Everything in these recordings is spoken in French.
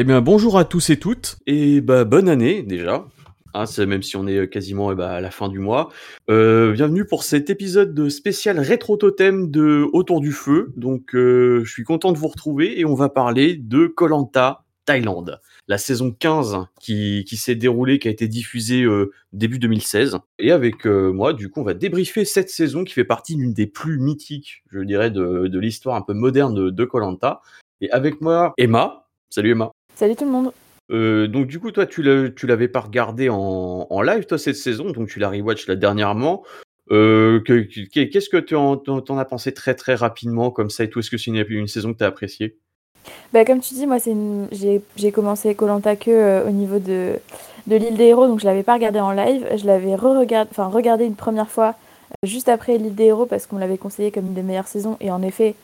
Eh bien, bonjour à tous et toutes, et bah, bonne année déjà. Hein, même si on est quasiment eh bah, à la fin du mois. Euh, bienvenue pour cet épisode de spécial rétro totem de Autour du feu. Donc, euh, je suis content de vous retrouver et on va parler de Colanta Thaïlande, la saison 15 qui, s'est déroulée, qui a été diffusée euh, début 2016. Et avec euh, moi, du coup, on va débriefer cette saison qui fait partie d'une des plus mythiques, je dirais, de, de l'histoire un peu moderne de Colanta. Et avec moi, Emma. Salut Emma. Salut tout le monde. Euh, donc du coup, toi, tu l'avais pas regardé en, en live, toi, cette saison, donc tu l'as rewatch là dernièrement. Euh, que- que- Qu'est-ce que tu en, as pensé très très rapidement comme ça et tout? Est-ce que c'est une, une saison que tu as appréciée? Bah, comme tu dis, moi une... j'ai commencé Colanta que euh, au niveau de, de l'île des héros, donc je l'avais pas regardé en live. Je l'avais re-regardé, enfin regardé une première fois euh, juste après l'île des héros parce qu'on l'avait conseillé comme une des meilleures saisons. Et en effet,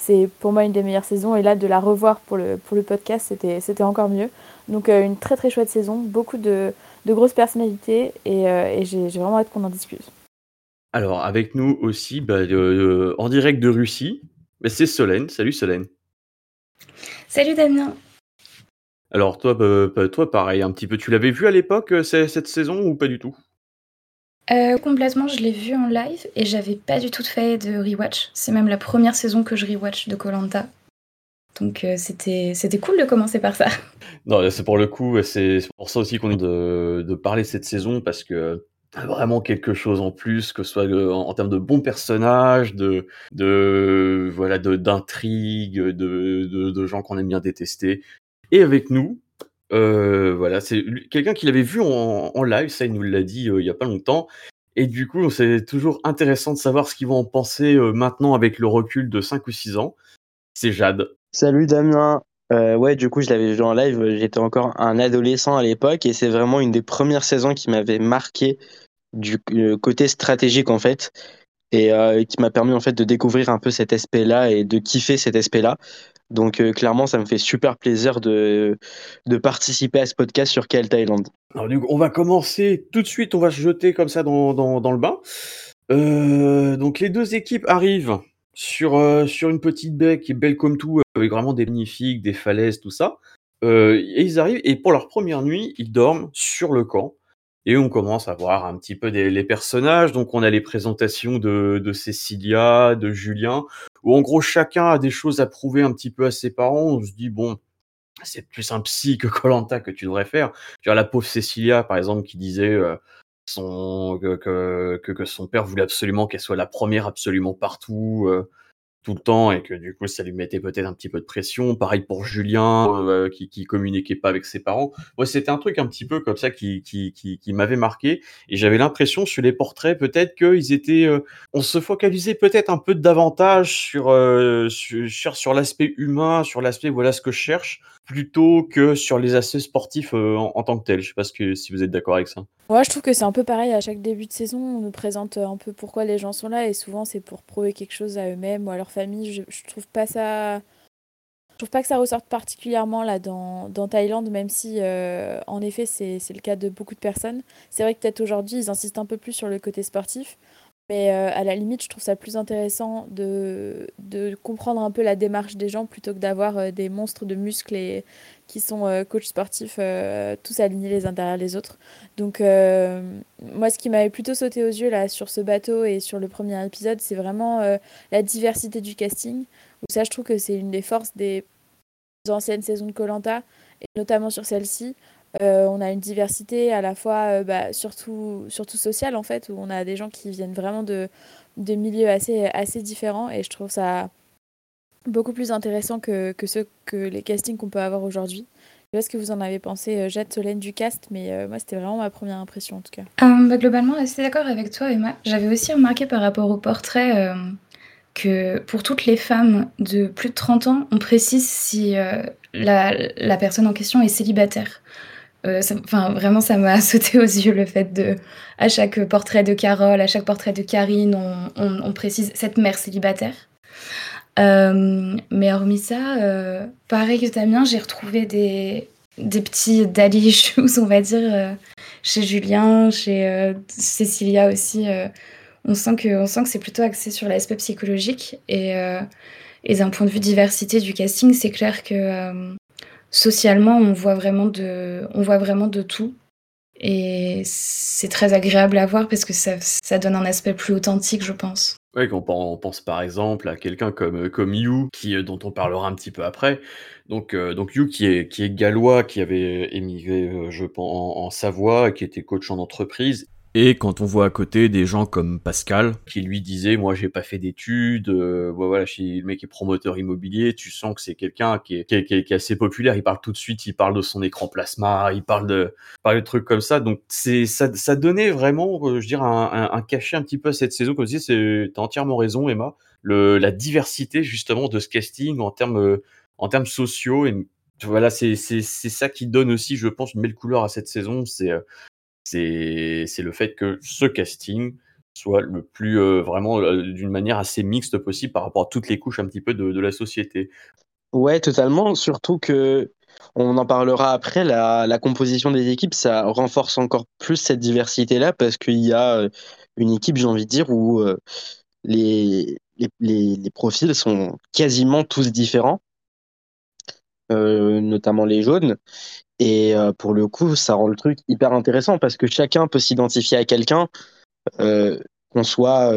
c'est pour moi une des meilleures saisons. Et là, de la revoir pour le, pour le podcast, c'était c'était encore mieux. Donc euh, une très très chouette saison, beaucoup de, de grosses personnalités et, euh, et j'ai j'ai vraiment hâte qu'on en discute. Alors, avec nous aussi, bah, euh, en direct de Russie, bah, c'est Solène. Salut Solène. Salut Damien. Alors toi, bah, bah, toi pareil, un petit peu. Tu l'avais vu à l'époque cette saison ou pas du tout? Euh, complètement, je l'ai vu en live et j'avais pas du tout fait de rewatch. C'est même la première saison que je rewatch de Colanta. Donc euh, c'était c'était cool de commencer par ça. Non, c'est pour le coup, c'est pour ça aussi qu'on est de, de parler cette saison parce que vraiment quelque chose en plus, que ce soit euh, en, termes de bons personnages, de, de voilà, d'intrigues, de, de, de gens qu'on aime bien détester. Et avec nous, euh, voilà, c'est quelqu'un qui l'avait vu en, live, ça il nous l'a dit euh, il y a pas longtemps. Et du coup, c'est toujours intéressant de savoir ce qu'ils vont en penser euh, maintenant avec le recul de 5 ou 6 ans. C'est Jade. Salut Damien. Ouais, du coup, je l'avais vu en live. J'étais encore un adolescent à l'époque et c'est vraiment une des premières saisons qui m'avait marqué du côté stratégique en fait et qui m'a permis en fait de découvrir un peu cet aspect-là et de kiffer cet aspect-là. Donc euh, clairement, ça me fait super plaisir de de participer à ce podcast sur Kel Thaïlande. Alors, coup, on va commencer tout de suite, on va se jeter comme ça dans, dans, dans le bain. Euh, donc, les deux équipes arrivent sur, euh, sur une petite baie qui est belle comme tout, avec vraiment des magnifiques, des falaises, tout ça. Et ils arrivent, et pour leur première nuit, ils dorment sur le camp. Et on commence à voir un petit peu des, les personnages. Donc, on a les présentations de, de Cécilia, de Julien, où en gros, chacun a des choses à prouver un petit peu à ses parents. On se dit, bon, c'est plus un psy que Colanta que tu devrais faire. Tu vois, la pauvre Cécilia, par exemple, qui disait euh, son, que, que, que, son père voulait absolument qu'elle soit la première absolument partout, euh, tout le temps, et que du coup, ça lui mettait peut-être un petit peu de pression. Pareil pour Julien, euh, qui, qui communiquait pas avec ses parents. Moi, c'était un truc un petit peu comme ça qui, qui, qui, qui m'avait marqué, et j'avais l'impression sur les portraits, peut-être qu'ils étaient, euh, on se focalisait peut-être un peu davantage euh, sur, sur, sur l'aspect humain, sur l'aspect voilà ce que je cherche, plutôt que sur les aspects sportifs euh, en, tant que tel. Je sais pas si vous êtes d'accord avec ça. Moi, je trouve que c'est un peu pareil à chaque début de saison. On nous présente euh, un peu pourquoi les gens sont là et souvent c'est pour prouver quelque chose à eux-mêmes ou à leur famille. Je, je trouve pas ça. Je trouve pas que ça ressorte particulièrement là dans, Thaïlande, même si euh, en effet c'est le cas de beaucoup de personnes. C'est vrai que peut-être aujourd'hui ils insistent un peu plus sur le côté sportif, mais euh, à la limite je trouve ça plus intéressant de, de comprendre un peu la démarche des gens plutôt que d'avoir euh, des monstres de muscles et, qui sont euh, coachs sportifs euh, tous alignés les uns derrière les autres. Donc moi ce qui m'avait plutôt sauté aux yeux là sur ce bateau et sur le premier épisode, c'est vraiment la diversité du casting. Ça je trouve que c'est une des forces des anciennes saisons de Colanta et notamment sur celle-ci. Euh, on a une diversité à la fois euh, bah, surtout, surtout sociale en fait, où on a des gens qui viennent vraiment de, milieux assez, assez différents et je trouve ça beaucoup plus intéressant que, que, ceux, que les castings qu'on peut avoir aujourd'hui. Je sais pas ce que vous en avez pensé, euh, Jade Solène du cast, mais moi c'était vraiment ma première impression en tout cas. Bah, globalement, assez d'accord avec toi, Emma. J'avais aussi remarqué par rapport au portrait que pour toutes les femmes de plus de 30 ans, on précise si la personne en question est célibataire. Euh, Enfin, vraiment, ça m'a sauté aux yeux le fait de, à chaque portrait de Carole, à chaque portrait de Karine, on, précise cette mère célibataire. Euh, mais hormis ça, euh, pareil que Damien, j'ai retrouvé des, des petits daddy issues, on va dire, chez Julien, chez Cécilia aussi. on sent que, on sent que c'est plutôt axé sur l'aspect psychologique. Et, et d'un point de vue diversité du casting, c'est clair que socialement, on voit vraiment de, on voit vraiment de tout. Et c'est très agréable à voir parce que ça, ça donne un aspect plus authentique, je pense. Ouais, quand on pense par exemple à quelqu'un comme, comme You, qui, euh, dont on parlera un petit peu après. Donc, euh, donc You qui est, qui est gallois, qui avait émigré, euh, je pense, en, en Savoie, qui était coach en entreprise et quand on voit à côté des gens comme Pascal, qui lui disait, moi j'ai pas fait d'études, euh, voilà, le mec est promoteur immobilier, tu sens que c'est quelqu'un qui est, qui, est, qui, est, assez populaire, il parle tout de suite, il parle de son écran plasma, il parle de, parle de trucs comme ça, donc c'est ça, ça donnait vraiment, euh, je dirais, un, un, cachet un petit peu à cette saison, comme je disais, t'as entièrement raison Emma, le, la diversité justement de ce casting en termes, en termes sociaux, et voilà, c'est ça qui donne aussi, je pense, une belle couleur à cette saison, c'est c'est le fait que ce casting soit le plus euh, vraiment euh, d'une manière assez mixte possible par rapport à toutes les couches un petit peu de, de la société. Ouais, totalement. Surtout que on en parlera après. La, la, composition des équipes, ça renforce encore plus cette diversité-là parce qu'il y a euh, une équipe, j'ai envie de dire, où les, les, les, profils sont quasiment tous différents, euh, notamment les jaunes. Et euh, pour le coup, ça rend le truc hyper intéressant parce que chacun peut s'identifier à quelqu'un, euh, qu'on soit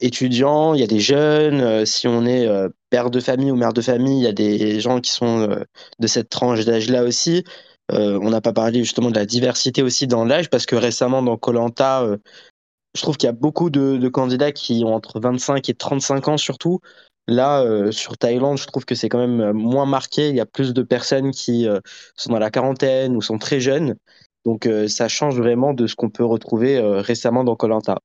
étudiant, il y a des jeunes, si on est père de famille ou mère de famille, il y a des gens qui sont de cette tranche d'âge-là aussi. on n'a pas parlé justement de la diversité aussi dans l'âge parce que récemment dans Colanta, je trouve qu'il y a beaucoup de, candidats qui ont entre 25 et 35 ans surtout, Là, euh, sur Thaïlande, je trouve que c'est quand même euh, moins marqué. Il y a plus de personnes qui euh, sont dans la quarantaine ou sont très jeunes. Donc, ça change vraiment de ce qu'on peut retrouver récemment dans Colanta.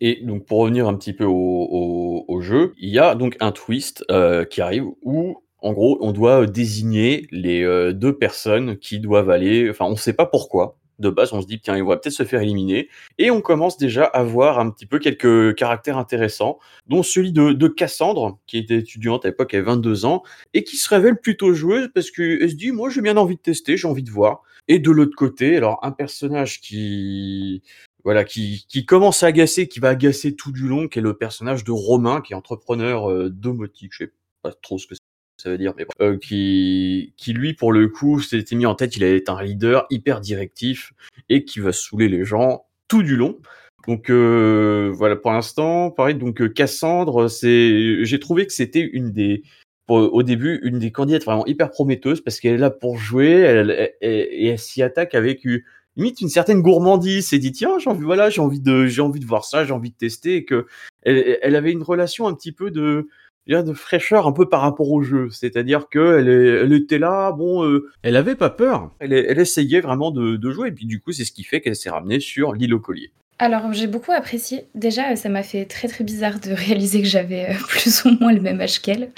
Et donc, pour revenir un petit peu au, jeu, il y a donc un twist qui arrive où en gros, on doit désigner les deux personnes qui doivent aller. Enfin, on ne sait pas pourquoi de base, on se dit, tiens, il va peut-être se faire éliminer. Et on commence déjà à voir un petit peu quelques caractères intéressants, dont celui de, de Cassandre, qui était étudiante à l'époque, elle avait 22 ans, et qui se révèle plutôt joueuse parce qu'elle se dit, moi, j'ai bien envie de tester, j'ai envie de voir. Et de l'autre côté, alors, un personnage qui, voilà, qui, qui commence à agacer, qui va agacer tout du long, qui est le personnage de Romain, qui est entrepreneur euh, domotique, je sais pas trop ce que ça veut dire, mais euh, qui, qui lui, pour le coup, s'était mis en tête, il être un leader hyper directif et qui va saouler les gens tout du long. Donc euh, voilà, pour l'instant, pareil. Donc euh, Cassandre, c'est, j'ai trouvé que c'était une des, au début, une des candidates vraiment hyper prometteuses parce qu'elle est là pour jouer, elle, et elle s'y attaque avec limite une certaine gourmandise. C'est dit tiens, j'ai envie, voilà, j'ai envie de, j'ai envie de voir ça, j'ai envie de tester. Et que elle, elle avait une relation un petit peu de de fraîcheur un peu par rapport au jeu. C'est-à-dire qu'elle elle était là, bon, euh, elle avait pas peur. Elle, elle essayait vraiment de, de, jouer. Et puis du coup, c'est ce qui fait qu'elle s'est ramenée sur l'île au collier. Alors, j'ai beaucoup apprécié. Déjà, ça m'a fait très très bizarre de réaliser que j'avais euh, plus ou moins le même âge qu'elle.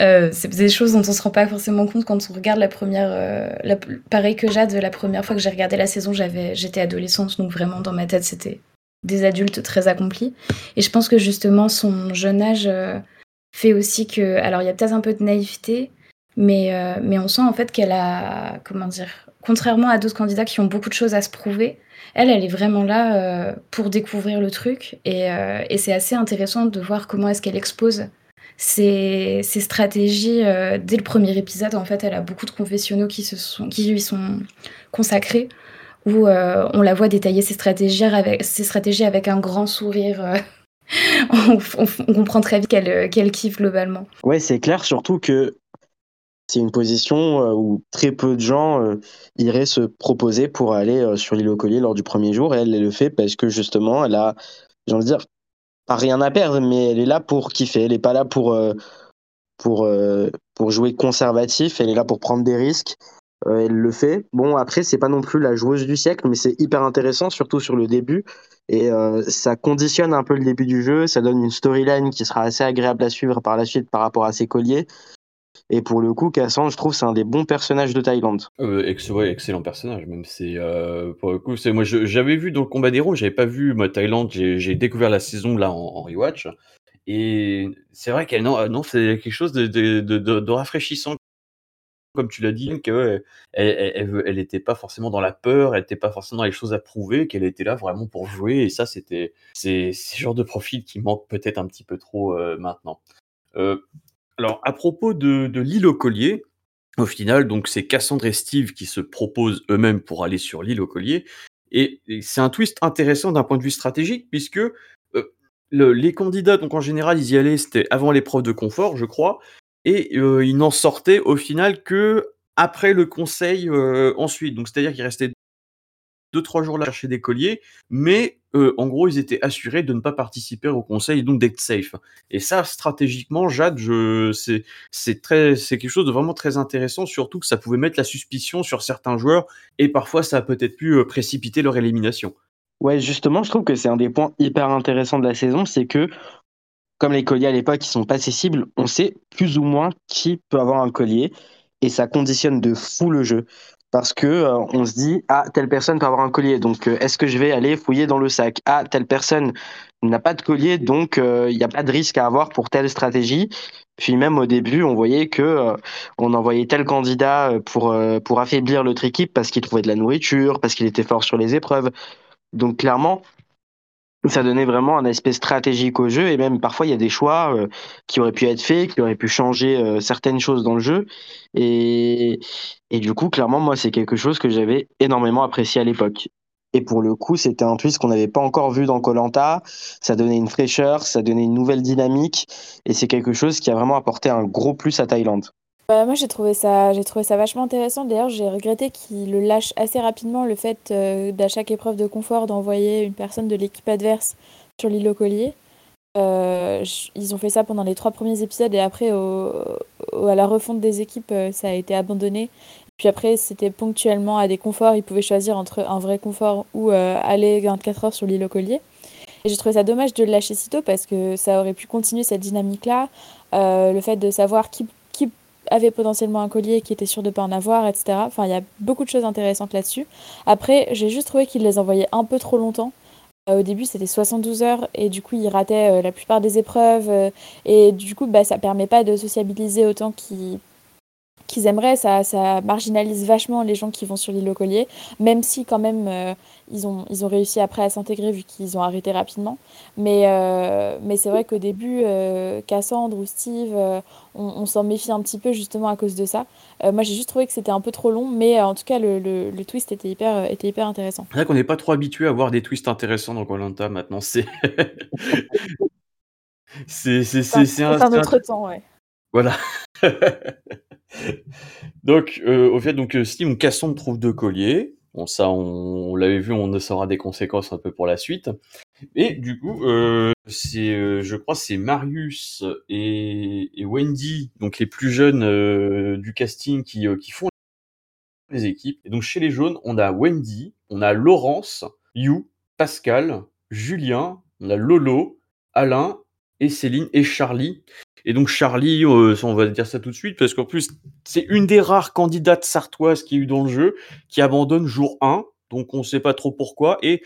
Euh, c'est des choses dont on se rend pas forcément compte quand on regarde la première. Euh, la, pareil que Jade, la première fois que j'ai regardé la saison, j'avais, j'étais adolescente, donc vraiment dans ma tête, c'était des adultes très accomplis. Et je pense que justement, son jeune âge. Fait aussi que. Alors, il y a peut-être un peu de naïveté, mais, euh, mais on sent en fait qu'elle a. Comment dire Contrairement à d'autres candidats qui ont beaucoup de choses à se prouver, elle, elle est vraiment là euh, pour découvrir le truc. Et, euh, et c'est assez intéressant de voir comment est-ce qu'elle expose ses, stratégies. Dès le premier épisode, en fait, elle a beaucoup de confessionnaux qui, se sont, qui lui sont consacrés où on la voit détailler ses stratégies avec, ses stratégies avec un grand sourire on, comprend très vite qu'elle euh, qu kiffe globalement. Ouais, c'est clair, surtout que c'est une position euh, où très peu de gens euh, iraient se proposer pour aller sur l'île au collier lors du premier jour. Et elle, elle le fait parce que justement, elle a, j'ai envie de dire, pas rien à perdre, mais elle est là pour kiffer. Elle n'est pas là pour, pour, pour jouer conservatif. Elle est là pour prendre des risques. Euh, elle le fait. Bon, après, c'est pas non plus la joueuse du siècle, mais c'est hyper intéressant, surtout sur le début. Et euh, ça conditionne un peu le début du jeu. Ça donne une storyline qui sera assez agréable à suivre par la suite par rapport à ses colliers. Et pour le coup, Cassandre, je trouve, c'est un des bons personnages de Thaïlande. Euh, excellent personnage, même. Pour le coup, moi, j'avais vu dans le combat des héros, j'avais pas vu Thaïlande. J'ai découvert la saison là en, rewatch. Et c'est vrai qu'elle non, non c'est quelque chose de, rafraîchissant comme tu l'as dit, qu'elle elle, était pas forcément dans la peur, elle était pas forcément dans les choses à prouver, qu'elle était là vraiment pour jouer. Et ça, c'était c'est ce genre de profil qui manque peut-être un petit peu trop euh, maintenant. Euh, alors, à propos de, de l'île au collier, Au final, donc c'est Cassandre et Steve qui se proposent eux-mêmes pour aller sur l'île au collier. Et, c'est un twist intéressant d'un point de vue stratégique, puisque euh, les candidats, donc en général, ils y allaient, c'était avant l'épreuve de confort, je crois, et euh, ils n'en sortaient au final que après le conseil euh, ensuite. Donc c'est-à-dire qu'ils restaient deux trois jours là chercher des colliers, mais euh, en gros ils étaient assurés de ne pas participer au conseil donc d'être safe. Et ça stratégiquement, Jade, je c'est c'est très c'est quelque chose de vraiment très intéressant, surtout que ça pouvait mettre la suspicion sur certains joueurs et parfois ça a peut-être pu euh, précipiter leur élimination. Ouais, justement, je trouve que c'est un des points hyper intéressants de la saison, c'est que comme les colliers à l'époque ils sont pas accessibles, on sait plus ou moins qui peut avoir un collier et ça conditionne de fou le jeu. Parce que euh, on se dit ah telle personne peut avoir un collier donc euh, est-ce que je vais aller fouiller dans le sac? Ah telle personne n'a pas de collier donc euh, il n'y a pas de risque à avoir pour telle stratégie. Puis même au début on voyait que on envoyait tel candidat pour pour affaiblir l'autre équipe parce qu'il trouvait de la nourriture parce qu'il était fort sur les épreuves. Donc clairement ça donnait vraiment un aspect stratégique au jeu et même parfois il y a des choix euh, qui auraient pu être faits, qui auraient pu changer euh, certaines choses dans le jeu et, et du coup clairement moi c'est quelque chose que j'avais énormément apprécié à l'époque. Et pour le coup, c'était un twist qu'on n'avait pas encore vu dans Colanta. Ça donnait une fraîcheur, ça donnait une nouvelle dynamique, et c'est quelque chose qui a vraiment apporté un gros plus à Thaïlande. Bah, moi, j'ai trouvé ça, trouvé ça vachement intéressant. D'ailleurs, j'ai regretté qu'il le lâche assez rapidement le fait euh, d'à chaque épreuve de confort d'envoyer une personne de l'équipe adverse sur l'île au collier. Euh, ils ont fait ça pendant les trois premiers épisodes et après, à la refonte des équipes, euh, ça a été abandonné. Puis après, c'était ponctuellement à des conforts. Ils pouvaient choisir entre un vrai confort ou aller 24 heures sur l'île au collier. Et j'ai trouvé ça dommage de le lâcher si tôt parce que ça aurait pu continuer cette dynamique-là. le fait de savoir qui avait potentiellement un collier qui était sûr de ne pas en avoir, etc. Enfin, il y a beaucoup de choses intéressantes là-dessus. Après, j'ai juste trouvé qu'il les envoyait un peu trop longtemps. Euh, au début, c'était 72 heures et du coup, il ratait euh, la plupart des épreuves. Euh, et du coup, bah, ça permet pas de sociabiliser autant qu'il qu'ils aimeraient. Ça, ça marginalise vachement les gens qui vont sur l'île au collier, même si quand même euh, ils, ont, ils ont réussi après à s'intégrer vu qu'ils ont arrêté rapidement. Mais, euh, mais c'est vrai qu'au début, euh, Cassandre ou Steve, on, s'en méfie un petit peu justement à cause de ça. moi, j'ai juste trouvé que c'était un peu trop long, mais en tout cas, le, le, twist était hyper, était hyper intéressant. C'est vrai qu'on n'est pas trop habitué à voir des twists intéressants dans Colanta maintenant. C'est. c'est c'est un, un autre temps, ouais. Voilà. donc, euh, au fait, donc, euh, Steam Casson trouve deux colliers. Bon, ça, on, l'avait vu, on saura des conséquences un peu pour la suite. Et du coup, euh, c'est, je crois, c'est Marius et, Wendy, donc les plus jeunes du casting, qui, qui font les équipes. Et donc, chez les jaunes, on a Wendy, on a Laurence, You, Pascal, Julien, on a Lolo, Alain et Céline et Charlie. Et donc Charlie, euh, on va dire ça tout de suite, parce qu'en plus, c'est une des rares candidates sartoises qui a eu dans le jeu, qui abandonne jour 1, donc on ne sait pas trop pourquoi, et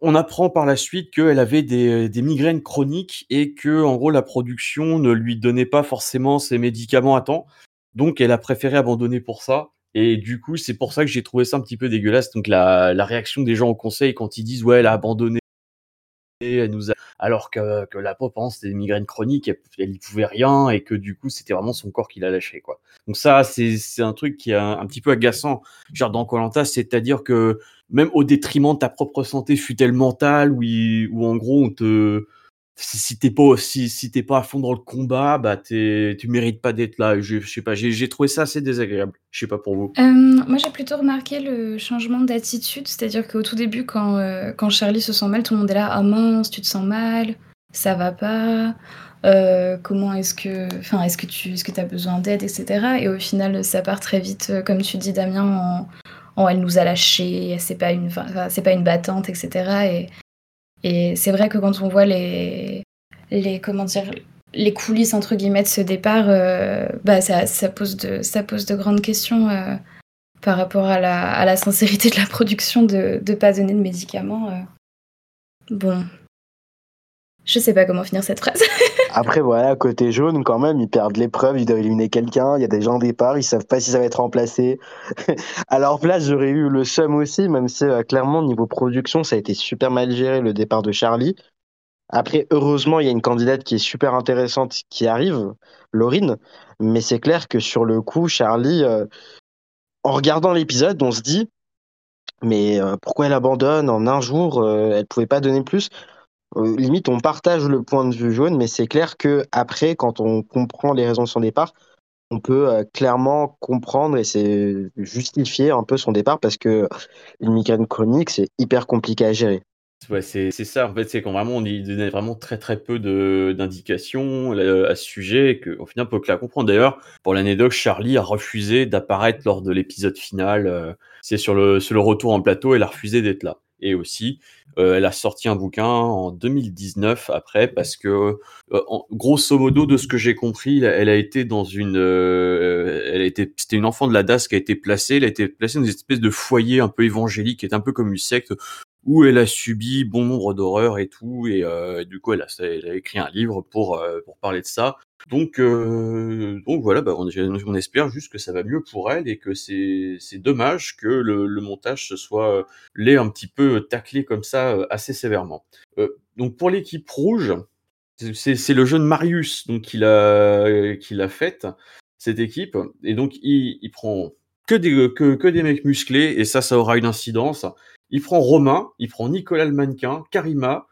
on apprend par la suite qu'elle avait des, migraines chroniques et que, en gros, la production ne lui donnait pas forcément ses médicaments à temps, donc elle a préféré abandonner pour ça. Et du coup, c'est pour ça que j'ai trouvé ça un petit peu dégueulasse. Donc la réaction des gens au conseil quand ils disent ouais, elle a abandonné elle nous alors que, que la pop, des migraines chroniques, elle, n'y pouvait rien et que du coup, c'était vraiment son corps qui l'a lâché, quoi. Donc ça, c'est un truc qui est un, petit peu agaçant, genre dans Colanta, c'est-à-dire que même au détriment de ta propre santé fut-elle mentale, où, où en gros, on te, si t'es pas si, si t'es pas à fond dans le combat, bah tu mérites pas d'être là. Je, sais pas, j'ai trouvé ça assez désagréable. Je sais pas pour vous. Euh, moi j'ai plutôt remarqué le changement d'attitude, c'est-à-dire qu'au tout début quand, euh, quand Charlie se sent mal, tout le monde est là, ah mince, tu te sens mal, ça va pas. Euh, comment est-ce que, enfin, est-ce que tu, est-ce que as besoin d'aide, etc. Et au final, ça part très vite, comme tu dis, Damien, en, elle nous a lâchés, c'est pas une, c'est pas une battante, etc. Et et c'est vrai que quand on voit les, les, comment dire, les coulisses entre guillemets de ce départ, euh, bah ça, pose de, ça pose de grandes questions euh, par rapport à la, à la, sincérité de la production de ne pas donner de médicaments. Euh. Bon, je sais pas comment finir cette phrase. Après, voilà, côté jaune, quand même, ils perdent l'épreuve, ils doivent éliminer quelqu'un, il y a des gens au départ, ils savent pas si ça va être remplacé. à leur place, j'aurais eu le seum aussi, même si euh, clairement, niveau production, ça a été super mal géré le départ de Charlie. Après, heureusement, il y a une candidate qui est super intéressante qui arrive, Laurine. Mais c'est clair que sur le coup, Charlie, euh, en regardant l'épisode, on se dit, mais euh, pourquoi elle abandonne en un jour Elle pouvait pas donner plus? Limite, on partage le point de vue jaune, mais c'est clair que après, quand on comprend les raisons de son départ, on peut clairement comprendre et c'est justifier un peu son départ parce que une migraine chronique, c'est hyper compliqué à gérer. C'est ça, en fait, c'est quand vraiment donnait vraiment très peu d'indications à ce sujet, qu'au final on peut que la comprendre. D'ailleurs, pour l'anecdote, Charlie a refusé d'apparaître lors de l'épisode final. Euh, c'est sur le, sur le retour en plateau, elle a refusé d'être là. Et aussi, euh, elle a sorti un bouquin en 2019 après parce que, euh, grosso modo, de ce que j'ai compris, elle a été dans une, elle a été, c'était une enfant de la DAS qui a été placée, elle a été placée dans une espèce de foyer un peu évangélique, qui est un peu comme une secte où elle a subi bon nombre d'horreurs et tout, et, euh, du coup elle a, elle a, écrit un livre pour, euh, pour parler de ça. Donc, euh, donc voilà, bah, on, espère juste que ça va mieux pour elle et que c'est dommage que le, le, montage se soit l'ait un petit peu taclé comme ça assez sévèrement. donc pour l'équipe rouge, c'est le jeune Marius donc qu'il a qu'il a fait cette équipe et donc il, il prend que des que, que des mecs musclés et ça ça aura une incidence il prend Romain, il prend Nicolas le mannequin, Karima,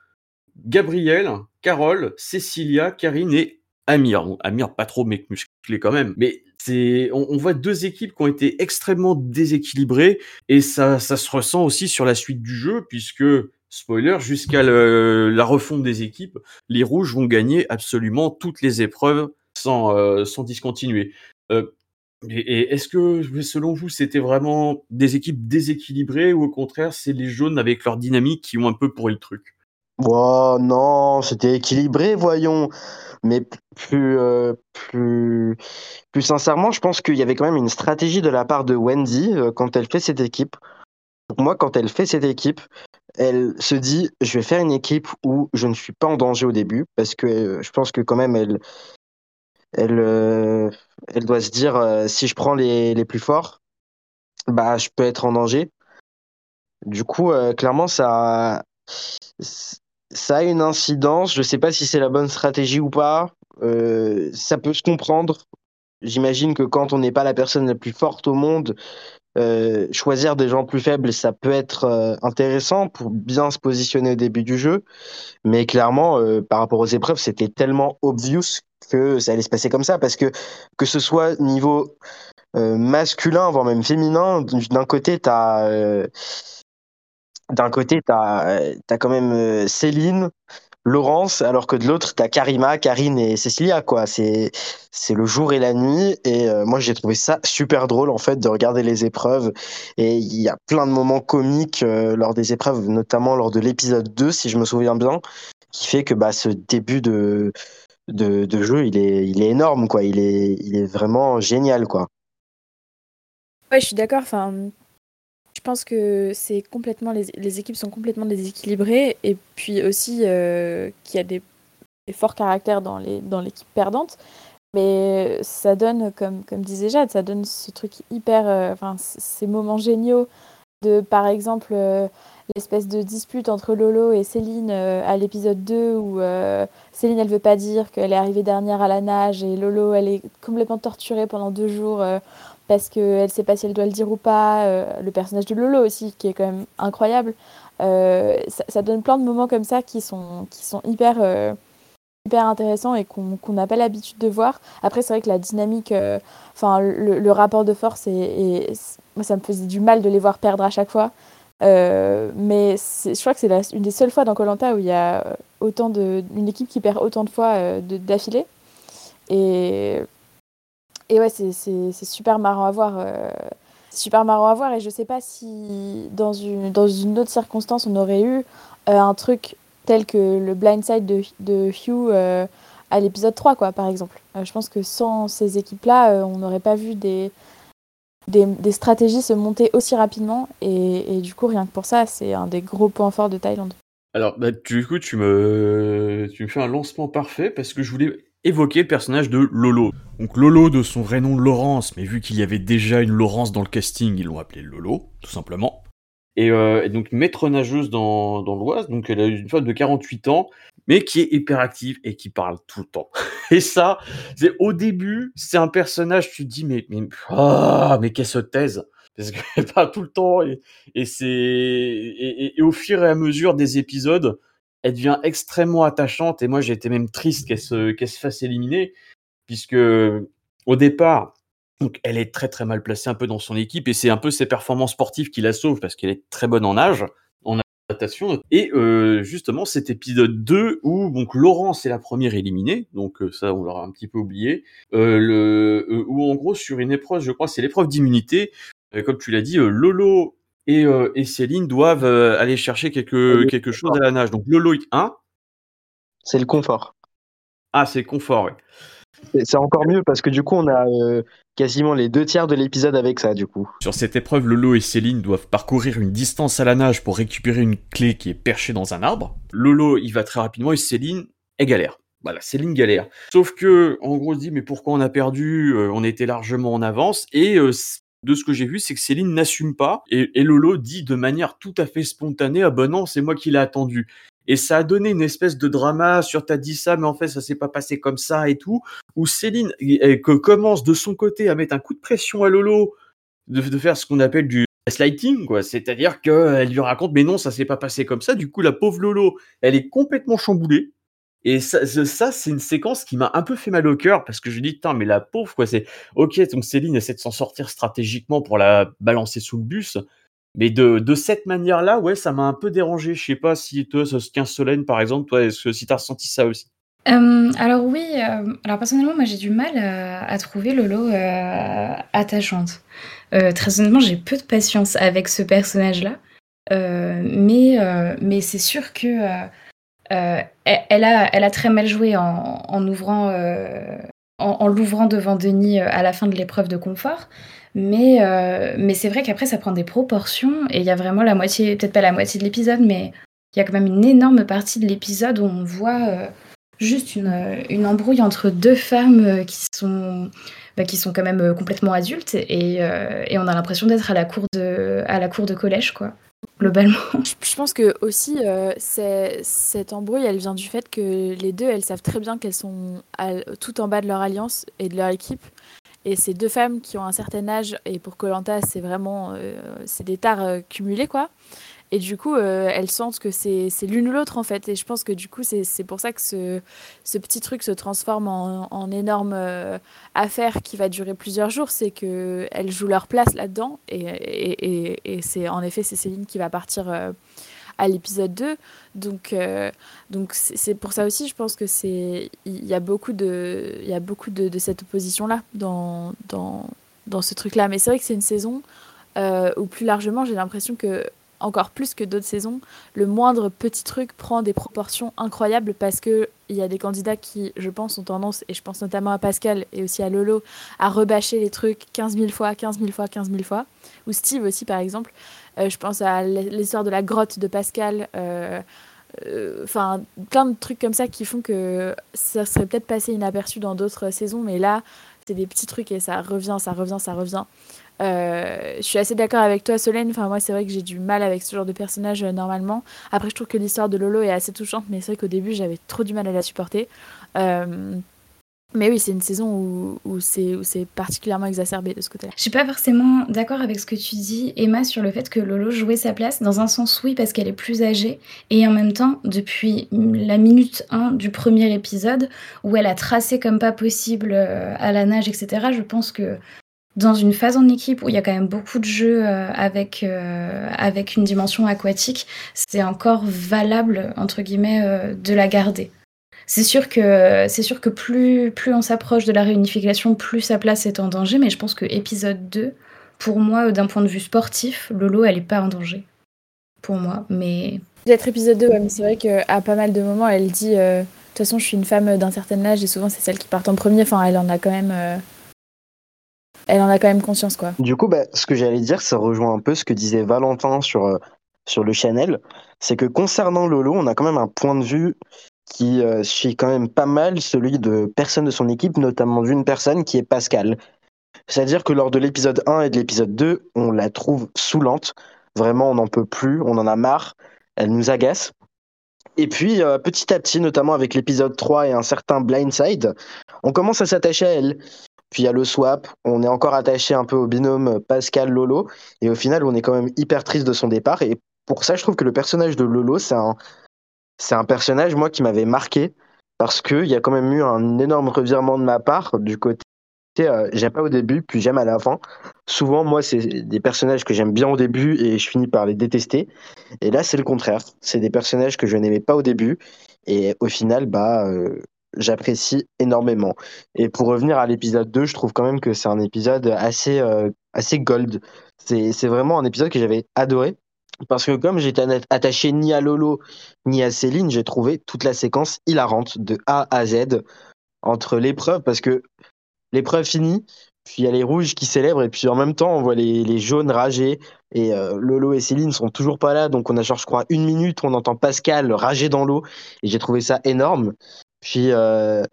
Gabriel, Carole, Cécilia, Karine et Amir. Amir, pas trop mec musclé quand même, mais c'est, on, voit deux équipes qui ont été extrêmement déséquilibrées et ça, ça se ressent aussi sur la suite du jeu puisque spoiler, jusqu'à la refonte des équipes, les rouges vont gagner absolument toutes les épreuves sans, euh, sans discontinuer. Euh, et, est-ce que, selon vous, c'était vraiment des équipes déséquilibrées ou au contraire, c'est les jaunes avec leur dynamique qui ont un peu pourri le truc? Oh non, c'était équilibré, voyons. Mais plus, euh, plus, plus sincèrement, je pense qu'il y avait quand même une stratégie de la part de Wendy euh, quand elle fait cette équipe. Moi, quand elle fait cette équipe, elle se dit je vais faire une équipe où je ne suis pas en danger au début parce que euh, je pense que quand même elle, doit se dire si je prends les, les, plus forts, bah, je peux être en danger. Du coup, clairement, ça, ça a une incidence. Je ne sais pas si c'est la bonne stratégie ou pas. ça peut se comprendre. J'imagine que quand on n'est pas la personne la plus forte au monde, choisir des gens plus faibles, ça peut être intéressant pour bien se positionner au début du jeu. Mais clairement, par rapport aux épreuves, c'était tellement obvious que ça allait se passer comme ça, parce que que ce soit niveau euh, masculin, voire même féminin, d'un côté, tu as, euh, d'un côté, t'as, as quand même euh, Céline, Laurence, alors que de l'autre, tu as Karima, Karine et Cécilia, quoi. C'est, le jour et la nuit. Et moi, j'ai trouvé ça super drôle, en fait, de regarder les épreuves. Et il y a plein de moments comiques lors des épreuves, notamment lors de l'épisode 2, si je me souviens bien, qui fait que bah, ce début de, de, de, jeu, il est, il est énorme, quoi. Il est, il est vraiment génial, quoi. Ouais, je suis d'accord. Enfin, pense que c'est complètement les, équipes sont complètement déséquilibrées et puis aussi euh, qu'il y a des, forts caractères dans les dans l'équipe perdante. Mais ça donne, comme, comme disait Jade, ça donne ce truc hyper, euh, enfin, ces moments géniaux de, par exemple, euh, l'espèce de dispute entre Lolo et Céline à l'épisode 2 où Céline elle veut pas dire qu'elle est arrivée dernière à la nage et Lolo elle est complètement torturée pendant deux jours parce qu'elle sait pas si elle doit le dire ou pas. le personnage de Lolo aussi qui est quand même incroyable. Ça, ça, donne plein de moments comme ça qui sont, qui sont hyper, hyper intéressants et qu'on n'a pas l'habitude de voir. Après c'est vrai que la dynamique, enfin le, rapport de force et, moi ça me faisait du mal de les voir perdre à chaque fois. Euh, mais je crois que c'est une des seules fois dans Colanta où il y a autant de, une équipe qui perd autant de fois euh, d'affilée. Et, et ouais, c'est super marrant à voir. Euh, super marrant à voir. Et je sais pas si dans une, autre circonstance on aurait eu un truc tel que le blindside de, de Hugh à l'épisode 3, quoi, par exemple. je pense que sans ces équipes-là, on n'aurait pas vu des stratégies se monter aussi rapidement. Et, du coup, rien que pour ça, c'est un des gros points forts de Thaïlande. Alors, bah, du coup, tu me, tu me fais un lancement parfait parce que je voulais évoquer le personnage de Lolo. Donc Lolo de son vrai nom Laurence, mais vu qu'il y avait déjà une Laurence dans le casting, ils l'ont appelé Lolo, tout simplement. Et, euh, et donc maître nageuse dans, dans l'Oise, donc elle a une femme de 48 ans, mais qui est hyperactive et qui parle tout le temps. Et ça, c'est au début, c'est un personnage, tu te dis mais mais ah, mais qu'elle se taise parce qu'elle parle tout le temps et, et c'est et, et- et au fur et à mesure des épisodes, elle devient extrêmement attachante et moi j'ai été même triste qu'elle se se fasse éliminer puisque au départ elle est très très mal placée un peu dans son équipe et c'est un peu ses performances sportives qui la sauvent parce qu'elle est très bonne en nage, en natation. Et euh, justement cet épisode 2 où donc Laurence est la première éliminée, donc euh, ça on l'aura un petit peu oublié, euh, le, où en gros sur une épreuve, je crois c'est l'épreuve d'immunité, comme tu l'as dit, Lolo et, euh, et Céline doivent euh, aller chercher quelque, Aller quelque chose à la nage. Donc Lolo, hein C'est le confort. Ah c'est confort, ouais. C'est encore mieux parce que du coup, on a euh, quasiment les deux tiers de l'épisode avec ça, du coup. Sur cette épreuve, Lolo et Céline doivent parcourir une distance à la nage pour récupérer une clé qui est perchée dans un arbre. Lolo, il va très rapidement et Céline, elle galère. Voilà, Céline galère. Sauf que, en gros, on se dit, mais pourquoi on a perdu? Euh, On était largement en avance. Et euh, de ce que j'ai vu, c'est que Céline n'assume pas. Et, Lolo dit de manière tout à fait spontanée, ah ben non, c'est moi qui l'ai attendu. Et ça a donné une espèce de drama sur t'as dit ça, mais en fait ça s'est pas passé comme ça et tout. Où Céline commence de son côté à mettre un coup de pression à Lolo de, faire ce qu'on appelle du gaslighting, quoi. C'est-à-dire qu'elle lui raconte, mais non, ça s'est pas passé comme ça. Du coup, la pauvre Lolo, elle est complètement chamboulée. Et ça, ça, c'est une séquence qui m'a un peu fait mal au cœur parce que je dis, putain, mais la pauvre, quoi, c'est, ok, donc Céline essaie de s'en sortir stratégiquement pour la balancer sous le bus. Mais de, de cette manière-là, ouais, ça m'a un peu dérangé. Je sais pas si toi, ce 15 Solène, par exemple, toi, est-ce que si t'as ressenti ça aussi? Euh, alors oui, euh, alors personnellement, moi j'ai du mal à, à trouver Lolo euh, attachante. Euh, très honnêtement, j'ai peu de patience avec ce personnage-là. Euh, mais euh, mais c'est sûr que euh, euh, elle, elle a, très mal joué en, euh, l'ouvrant devant Denis euh, à la fin de l'épreuve de confort. Mais, euh, c'est vrai qu'après ça prend des proportions et il y a vraiment la moitié, peut-être pas la moitié de l'épisode, mais il y a quand même une énorme partie de l'épisode où on voit euh, juste une, euh, embrouille entre deux femmes euh, qui sont, bah, qui sont quand même euh, complètement adultes et, euh, et on a l'impression d'être à la cour de, à la cour de collège, quoi, Je, pense que aussi euh, cette embrouille, elle vient du fait que les deux, elles savent très bien qu'elles sont tout en bas de leur alliance et de leur équipe. Et ces deux femmes qui ont un certain âge, et pour Colanta, c'est vraiment euh, c'est des tares euh, cumulées, quoi. Et du coup, euh, elles sentent que c'est l'une ou l'autre, en fait. Et je pense que du coup, c'est pour ça que ce, petit truc se transforme en, énorme euh, affaire qui va durer plusieurs jours. C'est qu'elles jouent leur place là-dedans. Et, c'est en effet, c'est Céline qui va partir euh, à l'épisode 2. Donc, c'est pour ça aussi, je pense que c'est il y a beaucoup de y a beaucoup de, cette opposition là dans dans ce truc là. Mais c'est vrai que c'est une saison où plus largement, j'ai l'impression que encore plus que d'autres saisons, le moindre petit truc prend des proportions incroyables parce que il y a des candidats qui, je pense, ont tendance, et je pense notamment à Pascal et aussi à Lolo, à rebâcher les trucs 15 000 fois, 15 000 fois, 15 000 fois. Ou Steve aussi, par exemple. Euh, je pense à l'histoire de la grotte de Pascal. euh, euh, Enfin, plein de trucs comme ça qui font que ça serait peut-être passé inaperçu dans d'autres saisons, mais là, c'est des petits trucs et ça revient, ça revient, ça revient. Euh, je suis assez d'accord avec toi, Solène. Enfin, moi, c'est vrai que j'ai du mal avec ce genre de personnage euh, normalement. Après, je trouve que l'histoire de Lolo est assez touchante, mais c'est vrai qu'au début, j'avais trop du mal à la supporter. Euh, mais oui, c'est une saison où, c'est particulièrement exacerbé de ce côté-là. Je suis pas forcément d'accord avec ce que tu dis, Emma, sur le fait que Lolo jouait sa place. Dans un sens, oui, parce qu'elle est plus âgée. Et en même temps, depuis la minute 1 du premier épisode, où elle a tracé comme pas possible à la nage, etc., je pense que dans une phase en équipe où il y a quand même beaucoup de jeux euh, avec, euh, avec une dimension aquatique, c'est encore valable, entre guillemets, euh, de la garder. C'est sûr que c'est sûr que plus, plus on s'approche de la réunification, plus sa place est en danger, mais je pense que épisode 2, pour moi, d'un point de vue sportif, Lolo, elle est pas en danger. Pour moi, mais. Peut-être épisode 2, ouais, mais c'est vrai qu'à pas mal de moments, elle dit De toute façon, je suis une femme d'un certain âge et souvent, c'est celle qui part en premier. Enfin, elle en a quand même. Elle en a quand même conscience, quoi. Du coup, bah, ce que j'allais dire, ça rejoint un peu ce que disait Valentin sur, euh, le Channel. C'est que concernant Lolo, on a quand même un point de vue qui euh, suit quand même pas mal celui de personnes de son équipe, notamment d'une personne qui est Pascal. C'est-à-dire que lors de l'épisode 1 et de l'épisode 2, on la trouve saoulante. Vraiment, on n'en peut plus, on en a marre. Elle nous agace. Et puis, euh, petit à petit, notamment avec l'épisode 3 et un certain Blindside, on commence à s'attacher à elle. Puis il y a le swap, on est encore attaché un peu au binôme Pascal-Lolo, et au final, on est quand même hyper triste de son départ. Et pour ça, je trouve que le personnage de Lolo, c'est un, c'est un personnage, moi, qui m'avait marqué, parce qu'il y a quand même eu un énorme revirement de ma part du côté euh, j'aime pas au début, puis j'aime à la fin. Souvent, moi, c'est des personnages que j'aime bien au début et je finis par les détester. Et là, c'est le contraire. C'est des personnages que je n'aimais pas au début et au final, bah, euh, j'apprécie énormément. Et pour revenir à l'épisode 2, je trouve quand même que c'est un épisode assez, euh, assez gold. C'est vraiment un épisode que j'avais adoré. Parce que comme j'étais attaché ni à Lolo ni à Céline, j'ai trouvé toute la séquence hilarante de A à Z entre l'épreuve, parce que l'épreuve finie, puis il y a les rouges qui célèbrent, et puis en même temps, on voit les, les jaunes rager, et euh, Lolo et Céline sont toujours pas là, donc on a genre, je crois, une minute on entend Pascal rager dans l'eau, et j'ai trouvé ça énorme. Puis, euh,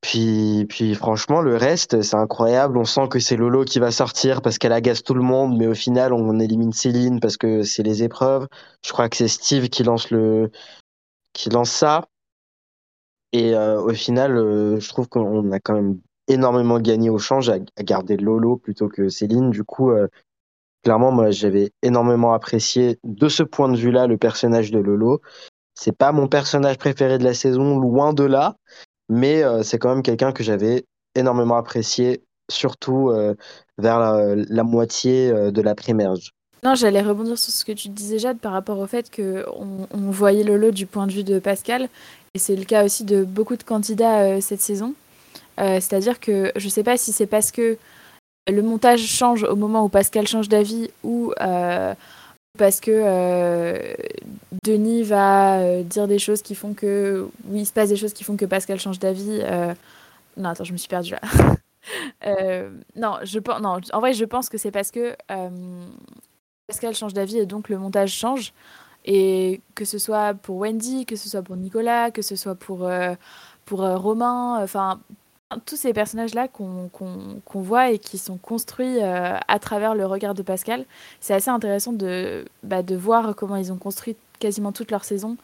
puis, franchement, le reste, c'est incroyable. On sent que c'est Lolo qui va sortir parce qu'elle agace tout le monde, mais au final, on élimine Céline parce que c'est les épreuves. Je crois que c'est Steve qui lance le, qui ça. Et euh, au final, je trouve qu'on a quand même énormément gagné au change à, garder Lolo plutôt que Céline. Du coup, euh, clairement, moi, j'avais énormément apprécié de ce point de vue-là le personnage de Lolo. C'est pas mon personnage préféré de la saison, loin de là, mais euh, c'est quand même quelqu'un que j'avais énormément apprécié, surtout euh, vers la, moitié de la primaire. Non, j'allais rebondir sur ce que tu disais, Jade, par rapport au fait qu'on on voyait Lolo du point de vue de Pascal. Et c'est le cas aussi de beaucoup de candidats cette saison. Euh, c'est-à-dire que je ne sais pas si c'est parce que le montage change au moment où Pascal change d'avis ou euh, parce que euh, Denis va dire des choses qui font que. Oui, il se passe des choses qui font que Pascal change d'avis. Non, attends, je me suis perdue là. non, je, non, en vrai, je pense que c'est parce que Pascal change d'avis et donc le montage change. Et que ce soit pour Wendy, que ce soit pour Nicolas, que ce soit pour, pour Romain, enfin, tous ces personnages-là qu'on voit et qui sont construits euh, à travers le regard de Pascal, c'est assez intéressant de, bah, de voir comment ils ont construit quasiment toute leur saison.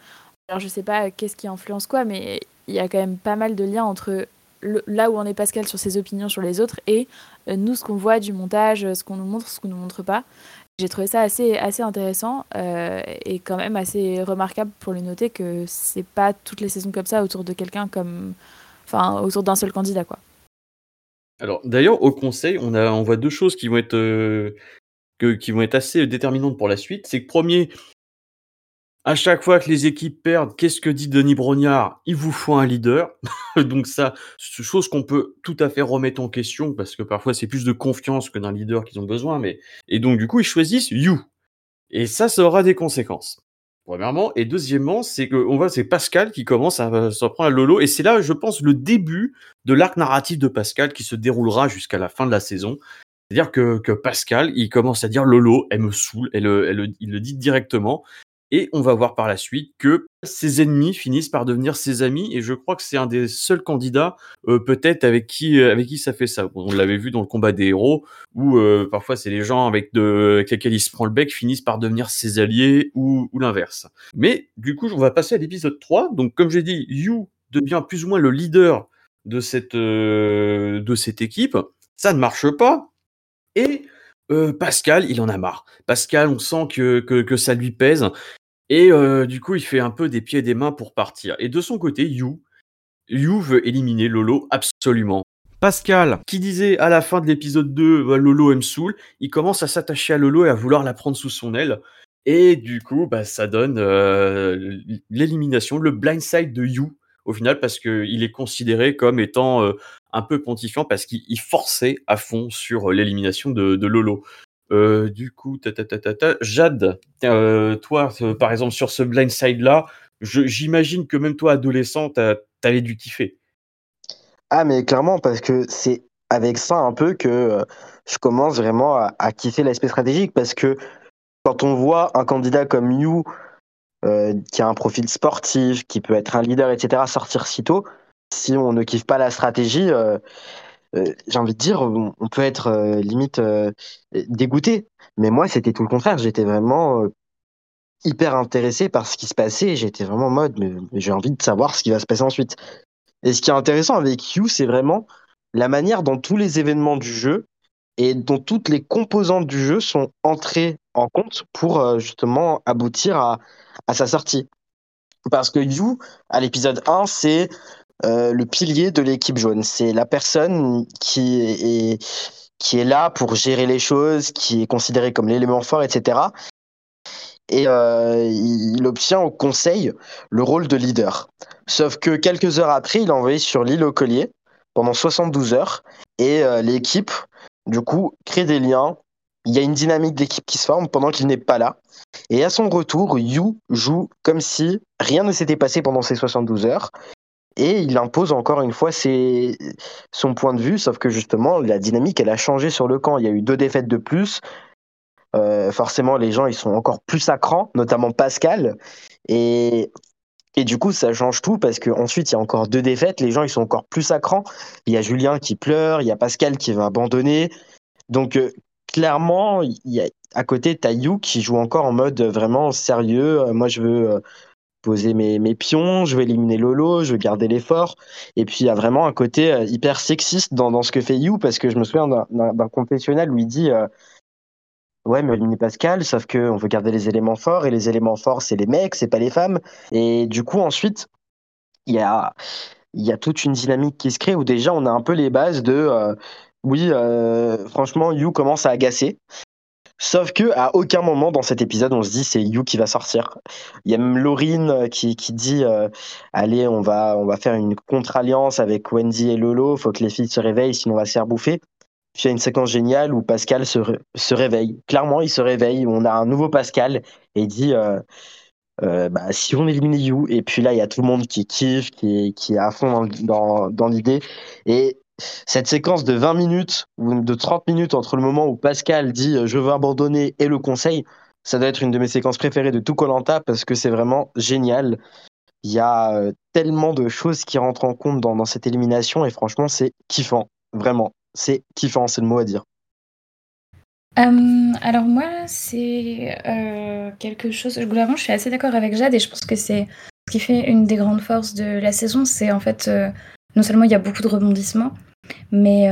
Alors je sais pas qu'est-ce qui influence quoi, mais il y a quand même pas mal de liens entre là où on est Pascal sur ses opinions sur les autres et euh, nous ce qu'on voit du montage, ce qu'on nous montre, ce qu'on nous montre pas. J'ai trouvé ça assez, assez intéressant euh, et quand même assez remarquable pour le noter que c'est pas toutes les saisons comme ça autour de quelqu'un comme autour d'un seul candidat quoi. Alors d'ailleurs au conseil, on a on voit deux choses qui vont être euh, que, qui vont être assez déterminantes pour la suite. C'est que premier, à chaque fois que les équipes perdent, qu'est-ce que dit Denis Brognard? Il vous faut un leader. Donc ça, c'est chose qu'on peut tout à fait remettre en question parce que parfois c'est plus de confiance que d'un leader qu'ils ont besoin. Mais et donc du coup ils choisissent You. Et ça, ça aura des conséquences. Premièrement. Et deuxièmement, c'est que on voit, c'est Pascal qui commence à s'en prendre à Lolo. Et c'est là, je pense, le début de l'arc narratif de Pascal qui se déroulera jusqu'à la fin de la saison. C'est-à-dire que, que, Pascal, il commence à dire Lolo, elle me saoule, elle, elle, il le dit directement. Et on va voir par la suite que ses ennemis finissent par devenir ses amis. Et je crois que c'est un des seuls candidats, euh, peut-être, avec qui, euh, avec qui ça fait ça. On l'avait vu dans le combat des héros, où euh, parfois c'est les gens avec, de, avec lesquels il se prend le bec finissent par devenir ses alliés ou, l'inverse. Mais du coup, on va passer à l'épisode 3. Donc, comme j'ai dit, You devient plus ou moins le leader de cette, équipe. Ça ne marche pas. Et Pascal, il en a marre. Pascal, on sent que ça lui pèse. Et du coup, il fait un peu des pieds et des mains pour partir. Et de son côté, You, You veut éliminer Lolo absolument. Pascal, qui disait à la fin de l'épisode 2, bah, Lolo aime saoul, il commence à s'attacher à Lolo et à vouloir la prendre sous son aile. Et du coup, bah, ça donne l'élimination, le blindside de You, au final, parce qu'il est considéré comme étant un peu pontifiant, parce qu'il forçait à fond sur l'élimination de, Lolo. Euh, du coup, Jade, euh, toi, euh, par exemple, sur ce blindside là, j'imagine que même toi, adolescent, t'avais dû kiffer. Ah, mais clairement, parce que c'est avec ça un peu que je commence vraiment à, à kiffer l'aspect stratégique, parce que quand on voit un candidat comme You, qui a un profil sportif, qui peut être un leader, etc., sortir si tôt, si on ne kiffe pas la stratégie, j'ai envie de dire, on, peut être limite dégoûté. Mais moi, c'était tout le contraire. J'étais vraiment hyper intéressé par ce qui se passait. J'étais vraiment en mode, mais, j'ai envie de savoir ce qui va se passer ensuite. Et ce qui est intéressant avec You, c'est vraiment la manière dont tous les événements du jeu et dont toutes les composantes du jeu sont entrées en compte pour euh, justement aboutir à, à, sa sortie. Parce que You, à l'épisode 1, c'est euh, le pilier de l'équipe jaune. C'est la personne qui est, qui est là pour gérer les choses, qui est considérée comme l'élément fort, etc. Et euh, il obtient au conseil le rôle de leader. Sauf que quelques heures après, il est envoyé sur l'île au collier pendant 72 heures et l'équipe du coup, crée des liens. Il y a une dynamique d'équipe qui se forme pendant qu'il n'est pas là. Et à son retour, Yu joue comme si rien ne s'était passé pendant ces 72 heures. Et il impose encore une fois son point de vue, sauf que justement, la dynamique, elle a changé sur le camp. Il y a eu deux défaites de plus. Euh, forcément, les gens, ils sont encore plus à cran, notamment Pascal. Et et du coup, ça change tout parce qu'ensuite, il y a encore deux défaites. Les gens, ils sont encore plus à cran. Il y a Julien qui pleure, il y a Pascal qui va abandonner. Donc, euh, clairement, il y a, à côté, tu You qui joue encore en mode vraiment sérieux. Euh, moi, je veux poser mes, pions, je veux éliminer Lolo, je veux garder l'effort. Et puis, il y a vraiment un côté hyper sexiste dans, ce que fait You parce que je me souviens d'un confessionnal où il dit Ouais, mais éliminer Pascal, sauf qu'on veut garder les éléments forts, et les éléments forts, c'est les mecs, c'est pas les femmes. Et du coup, ensuite, il y a, toute une dynamique qui se crée où déjà on a un peu les bases de euh, oui, euh, franchement, You commence à agacer. Sauf que à aucun moment dans cet épisode on se dit c'est You qui va sortir. Il y a même Laurine qui, qui dit euh, allez on va on va faire une contre-alliance avec Wendy et Lolo, faut que les filles se réveillent sinon on va se faire bouffer. Puis il y a une séquence géniale où Pascal se, se, réveille. Clairement, il se réveille. On a un nouveau Pascal et il dit euh, euh, bah, si on élimine You. Et puis là, il y a tout le monde qui kiffe, qui, qui est à fond dans, dans, l'idée. Et cette séquence de 20 minutes ou de 30 minutes entre le moment où Pascal dit euh, je veux abandonner et le conseil, ça doit être une de mes séquences préférées de tout Colanta parce que c'est vraiment génial. Il y a tellement de choses qui rentrent en compte dans, cette élimination et franchement, c'est kiffant, vraiment c'est kiffant, c'est le mot à dire. Euh, alors moi, c'est euh, quelque chose. Globalement, je suis assez d'accord avec Jade et je pense que c'est ce qui fait une des grandes forces de la saison, c'est en fait euh, non seulement il y a beaucoup de rebondissements, mais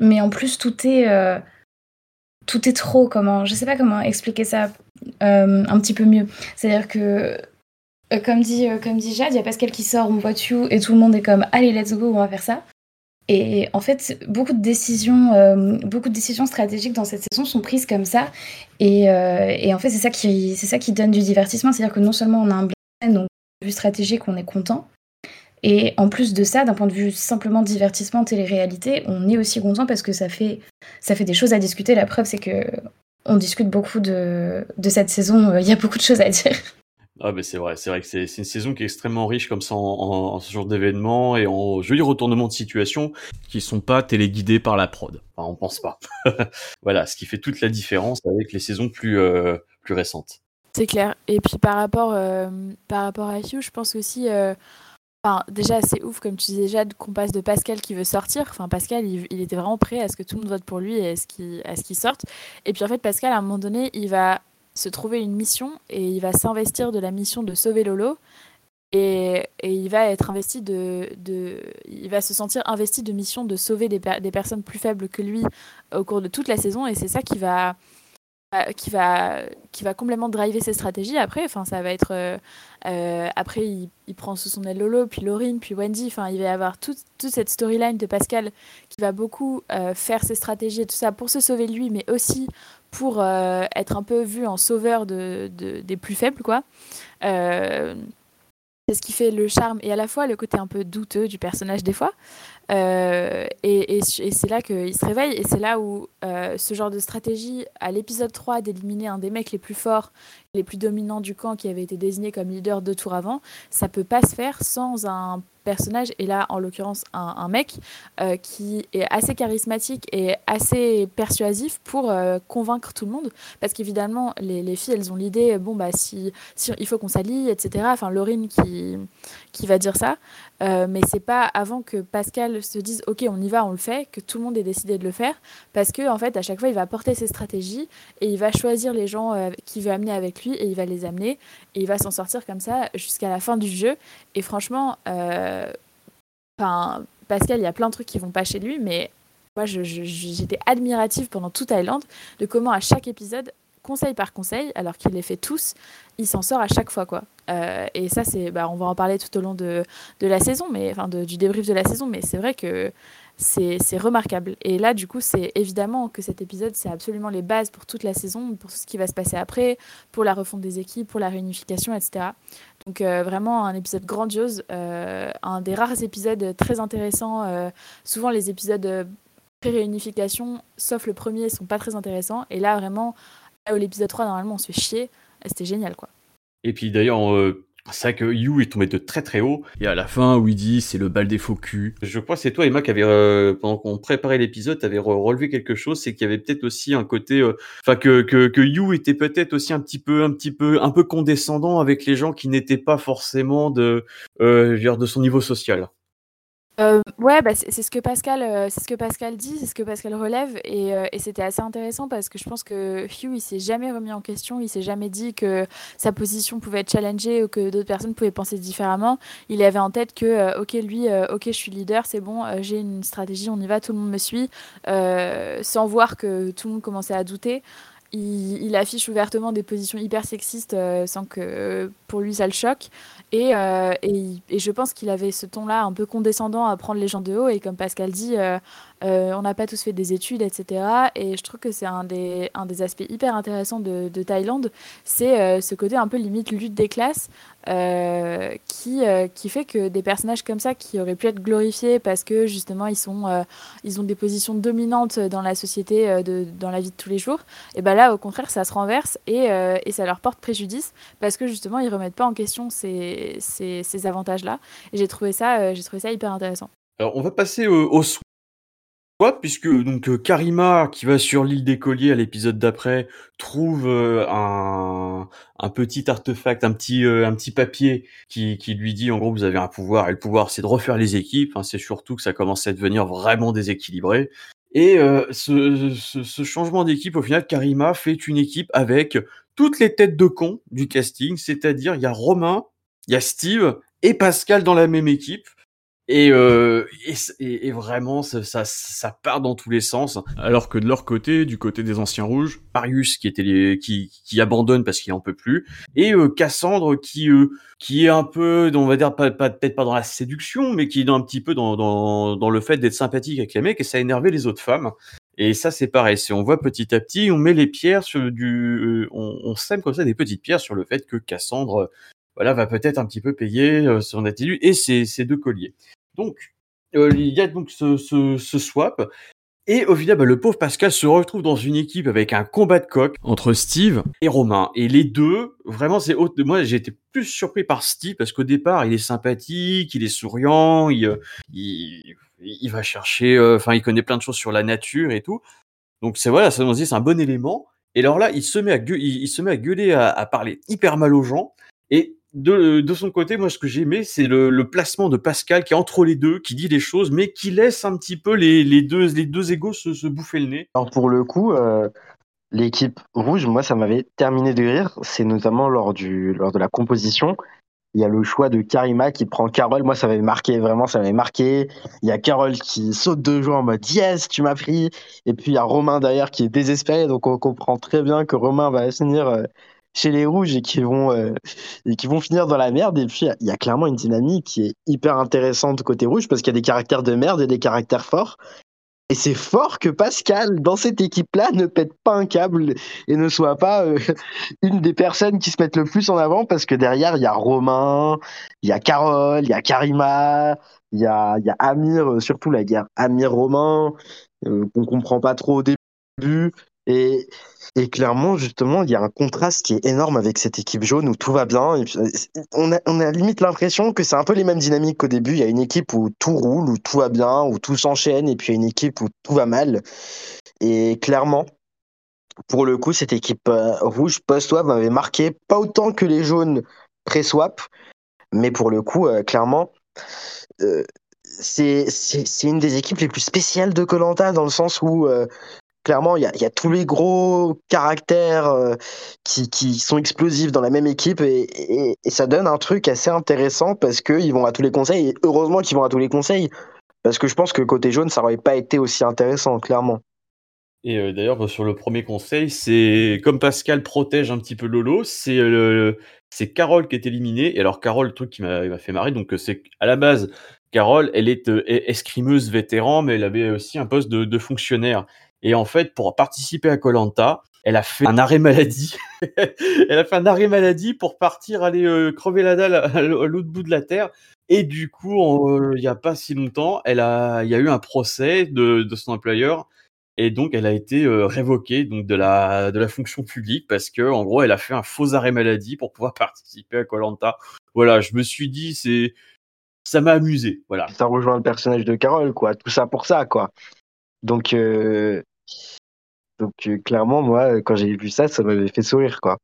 mais en plus tout est tout est trop. Comment Je sais pas comment expliquer ça un petit peu mieux. C'est-à-dire que comme dit comme dit Jade, il y a Pascal qui sort, on voit et tout le monde est comme allez let's go, on va faire ça. Et en fait, beaucoup de décisions, euh, beaucoup de décisions stratégiques dans cette saison sont prises comme ça. Et, euh, et en fait, c'est ça qui, c'est ça qui donne du divertissement. C'est-à-dire que non seulement on a un plan, donc vue stratégique, on est content. Et en plus de ça, d'un point de vue simplement divertissement, télé-réalité, on est aussi content parce que ça fait, ça fait des choses à discuter. La preuve, c'est que on discute beaucoup de, de cette saison. Il y a beaucoup de choses à dire. Ah ben c'est vrai, c'est vrai que c'est une saison qui est extrêmement riche comme ça en, en, ce genre d'événements et en jolis retournements de situation qui sont pas téléguidés par la prod. Enfin, on pense pas. voilà, ce qui fait toute la différence avec les saisons plus euh, plus récentes. C'est clair. Et puis par rapport euh, par rapport à Hugh, je pense aussi. Euh, enfin, déjà, c'est ouf, comme tu disais déjà, qu'on passe de Pascal qui veut sortir. Enfin, Pascal, il, était vraiment prêt à ce que tout le monde vote pour lui et à ce qu'il sorte. Et puis, en fait, Pascal, à un moment donné, il va se trouver une mission et il va s'investir de la mission de sauver Lolo. Et, et il va être investi de, de, il va se sentir investi de mission de sauver des, des personnes plus faibles que lui au cours de toute la saison et c'est ça qui va qui va qui va complètement driver ses stratégies après enfin ça va être euh, euh, après il, prend sous son aile Lolo puis Laurine puis Wendy enfin il va y avoir toute, toute cette storyline de Pascal qui va beaucoup euh, faire ses stratégies tout ça pour se sauver lui mais aussi pour être un peu vu en sauveur de, de, des plus faibles, quoi. C'est ce qui fait le charme et à la fois le côté un peu douteux du personnage des fois. Euh, et, c'est là qu'il se réveille et c'est là où euh, ce genre de stratégie, à l'épisode 3, d'éliminer un des mecs les plus forts, les plus dominants du camp qui avait été désigné comme leader deux tours avant, ça peut pas se faire sans un personnage, et là en l'occurrence un, mec, euh, qui est assez charismatique et assez persuasif pour convaincre tout le monde. Parce qu'évidemment, les, filles, elles ont l'idée, bon, bah, si, si il faut qu'on s'allie, etc. Enfin, Laurine qui, qui va dire ça. Euh, mais c'est pas avant que Pascal se dise, ok, on y va, on le fait, que tout le monde ait décidé de le faire. Parce que, en fait, à chaque fois, il va porter ses stratégies et il va choisir les gens qu'il veut amener avec lui et il va les amener. Et il va s'en sortir comme ça jusqu'à la fin du jeu. Et franchement, Enfin, Pascal, il y a plein de trucs qui vont pas chez lui, mais moi, j'étais admirative pendant tout Thaïlande de comment à chaque épisode, conseil par conseil, alors qu'il les fait tous, il s'en sort à chaque fois, quoi. Euh, et ça, c'est, bah, on va en parler tout au long de, de la saison, mais enfin du débrief de la saison, mais c'est vrai que c'est remarquable. Et là, du coup, c'est évidemment que cet épisode, c'est absolument les bases pour toute la saison, pour ce qui va se passer après, pour la refonte des équipes, pour la réunification, etc. Donc euh, vraiment un épisode grandiose, euh, un des rares épisodes très intéressants. Souvent les épisodes pré-réunification, sauf le premier, sont pas très intéressants. Et là vraiment, l'épisode 3, normalement, on se fait chier. C'était génial, quoi. Et puis d'ailleurs, c'est vrai que You est tombé de très très haut. Et à la fin, où il dit c'est le bal des faux culs. Je crois que c'est toi, Emma, qui avait, euh, pendant qu'on préparait l'épisode, t'avais relevé quelque chose. C'est qu'il y avait peut-être aussi un côté, euh, enfin, que, que, que You était peut-être aussi un petit peu, un petit peu, un peu condescendant avec les gens qui n'étaient pas forcément de, euh, de son niveau social. Euh, ouais, bah, c'est ce que Pascal, euh, c'est ce que Pascal dit, c'est ce que Pascal relève, et, euh, et c'était assez intéressant parce que je pense que Hugh, il s'est jamais remis en question, il s'est jamais dit que sa position pouvait être challengée ou que d'autres personnes pouvaient penser différemment. Il avait en tête que, ok, lui, ok, je suis leader, c'est bon, j'ai une stratégie, on y va, tout le monde me suit, sans voir que tout le monde commençait à douter. Il, affiche ouvertement des positions hyper sexistes sans que pour lui ça le choque. Euh, et, et, je pense qu'il avait ce ton-là un peu condescendant à prendre les gens de haut. Et comme Pascal dit, euh, euh, on n'a pas tous fait des études, etc. Et je trouve que c'est un des, un des aspects hyper intéressants de, de Thaïlande. C'est ce côté un peu limite lutte des classes qui, qui fait que des personnages comme ça qui auraient pu être glorifiés parce que justement ils, sont, ils ont des positions dominantes dans la société, de, dans la vie de tous les jours, et ben là au contraire ça se renverse et, et ça leur porte préjudice parce que justement ils remettent pas en question ces ces, avantages-là. Et j'ai trouvé, ça, euh, j'ai trouvé ça hyper intéressant. Alors, on va passer au swap, puisque donc euh, Karima, qui va sur l'île des colliers à l'épisode d'après, trouve euh, un, petit artefact, un petit, un petit papier qui, qui, lui dit en gros vous avez un pouvoir, et le pouvoir c'est de refaire les équipes, hein, c'est surtout que ça commence à devenir vraiment déséquilibré. Et ce, ce, ce, changement d'équipe, au final, Karima fait une équipe avec toutes les têtes de con du casting, c'est-à-dire il y a Romain, il y a Steve et Pascal dans la même équipe. Et, euh, et, et, vraiment, ça, ça, ça, part dans tous les sens. Alors que de leur côté, du côté des anciens rouges, Marius qui était les, qui, qui abandonne parce qu'il en peut plus, et euh, Cassandre qui euh, qui est un peu, on va dire pas, pas peut-être pas dans la séduction, mais qui est un petit peu dans dans, dans le fait d'être sympathique avec les mecs et ça a énervé les autres femmes. Et ça, c'est pareil. Si on voit petit à petit, on met les pierres sur du, euh, on, on sème comme ça des petites pierres sur le fait que Cassandre voilà, va peut-être un petit peu payer euh, son attitude et ses, deux colliers. Donc, euh, il y a donc ce, ce, swap. Et au final, bah, le pauvre Pascal se retrouve dans une équipe avec un combat de coq entre Steve et Romain. Et les deux, vraiment, c'est moi j'ai été plus surpris par Steve parce qu'au départ, il est sympathique, il est souriant, il, euh, il, va chercher, enfin, il connaît plein de choses sur la nature et tout. Donc c'est voilà, ça nous dit c'est un bon élément. Et alors là, il se met à gueuler, il, se met à, gueuler à, à parler hyper mal aux gens. Et de, son côté, moi, ce que j'ai aimé, c'est le, placement de Pascal qui est entre les deux, qui dit les choses, mais qui laisse un petit peu les, deux, les deux égaux se, bouffer le nez. Alors, pour le coup, euh, l'équipe rouge, moi, ça m'avait terminé de rire. C'est notamment lors, du, lors de la composition. Il y a le choix de Karima qui prend Carole. Moi, ça m'avait marqué, vraiment, ça m'avait marqué. Il y a Carole qui saute de joie en mode Yes, tu m'as pris. Et puis, il y a Romain derrière qui est désespéré. Donc, on comprend très bien que Romain va finir euh, chez les rouges et qui vont euh, et qui vont finir dans la merde. Et puis il y a clairement une dynamique qui est hyper intéressante côté rouge parce qu'il y a des caractères de merde et des caractères forts. Et c'est fort que Pascal dans cette équipe là ne pète pas un câble et ne soit pas euh, une des personnes qui se mettent le plus en avant parce que derrière il y a Romain il y a Carole il y a Karima il y a y a Amir euh, surtout la guerre Amir Romain qu'on comprend pas trop au début Et, clairement, justement, il y a un contraste qui est énorme avec cette équipe jaune où tout va bien. Et on, a, limite l'impression que c'est un peu les mêmes dynamiques qu'au début. Il y a une équipe où tout roule, où tout va bien, où tout s'enchaîne, et puis il y a une équipe où tout va mal. Et clairement, pour le coup, cette équipe euh, rouge post-swap m'avait marqué, pas autant que les jaunes pré-swap, mais pour le coup, euh, clairement, euh, c'est une des équipes les plus spéciales de Colanta dans le sens où clairement, il y a, tous les gros caractères qui, qui, sont explosifs dans la même équipe et, ça donne un truc assez intéressant parce qu'ils vont à tous les conseils et heureusement qu'ils vont à tous les conseils parce que je pense que côté jaune, ça n'aurait pas été aussi intéressant, clairement. Et euh, d'ailleurs, bah, sur le premier conseil, c'est comme Pascal protège un petit peu Lolo, c'est euh, Carole qui est éliminée. Et alors Carole, le truc qui m'a fait marrer, donc euh, c'est à la base, Carole, elle est escrimeuse vétéran, mais elle avait aussi un poste de, fonctionnaire. Et en fait, pour participer à Colanta, elle a fait un arrêt maladie. elle a fait un arrêt maladie pour partir aller crever la dalle à, l'autre bout de la terre. Et du coup, il n'y a pas si longtemps, il y a eu un procès de, son employeur et donc elle a été révoquée donc de la de la fonction publique parce que en gros elle a fait un faux arrêt maladie pour pouvoir participer à Colanta. Voilà, je me suis dit c'est ça m'a amusé, voilà. Ça rejoint le personnage de Carole quoi, tout ça pour ça quoi. Donc donc clairement moi quand j'ai vu ça ça m'avait fait sourire quoi.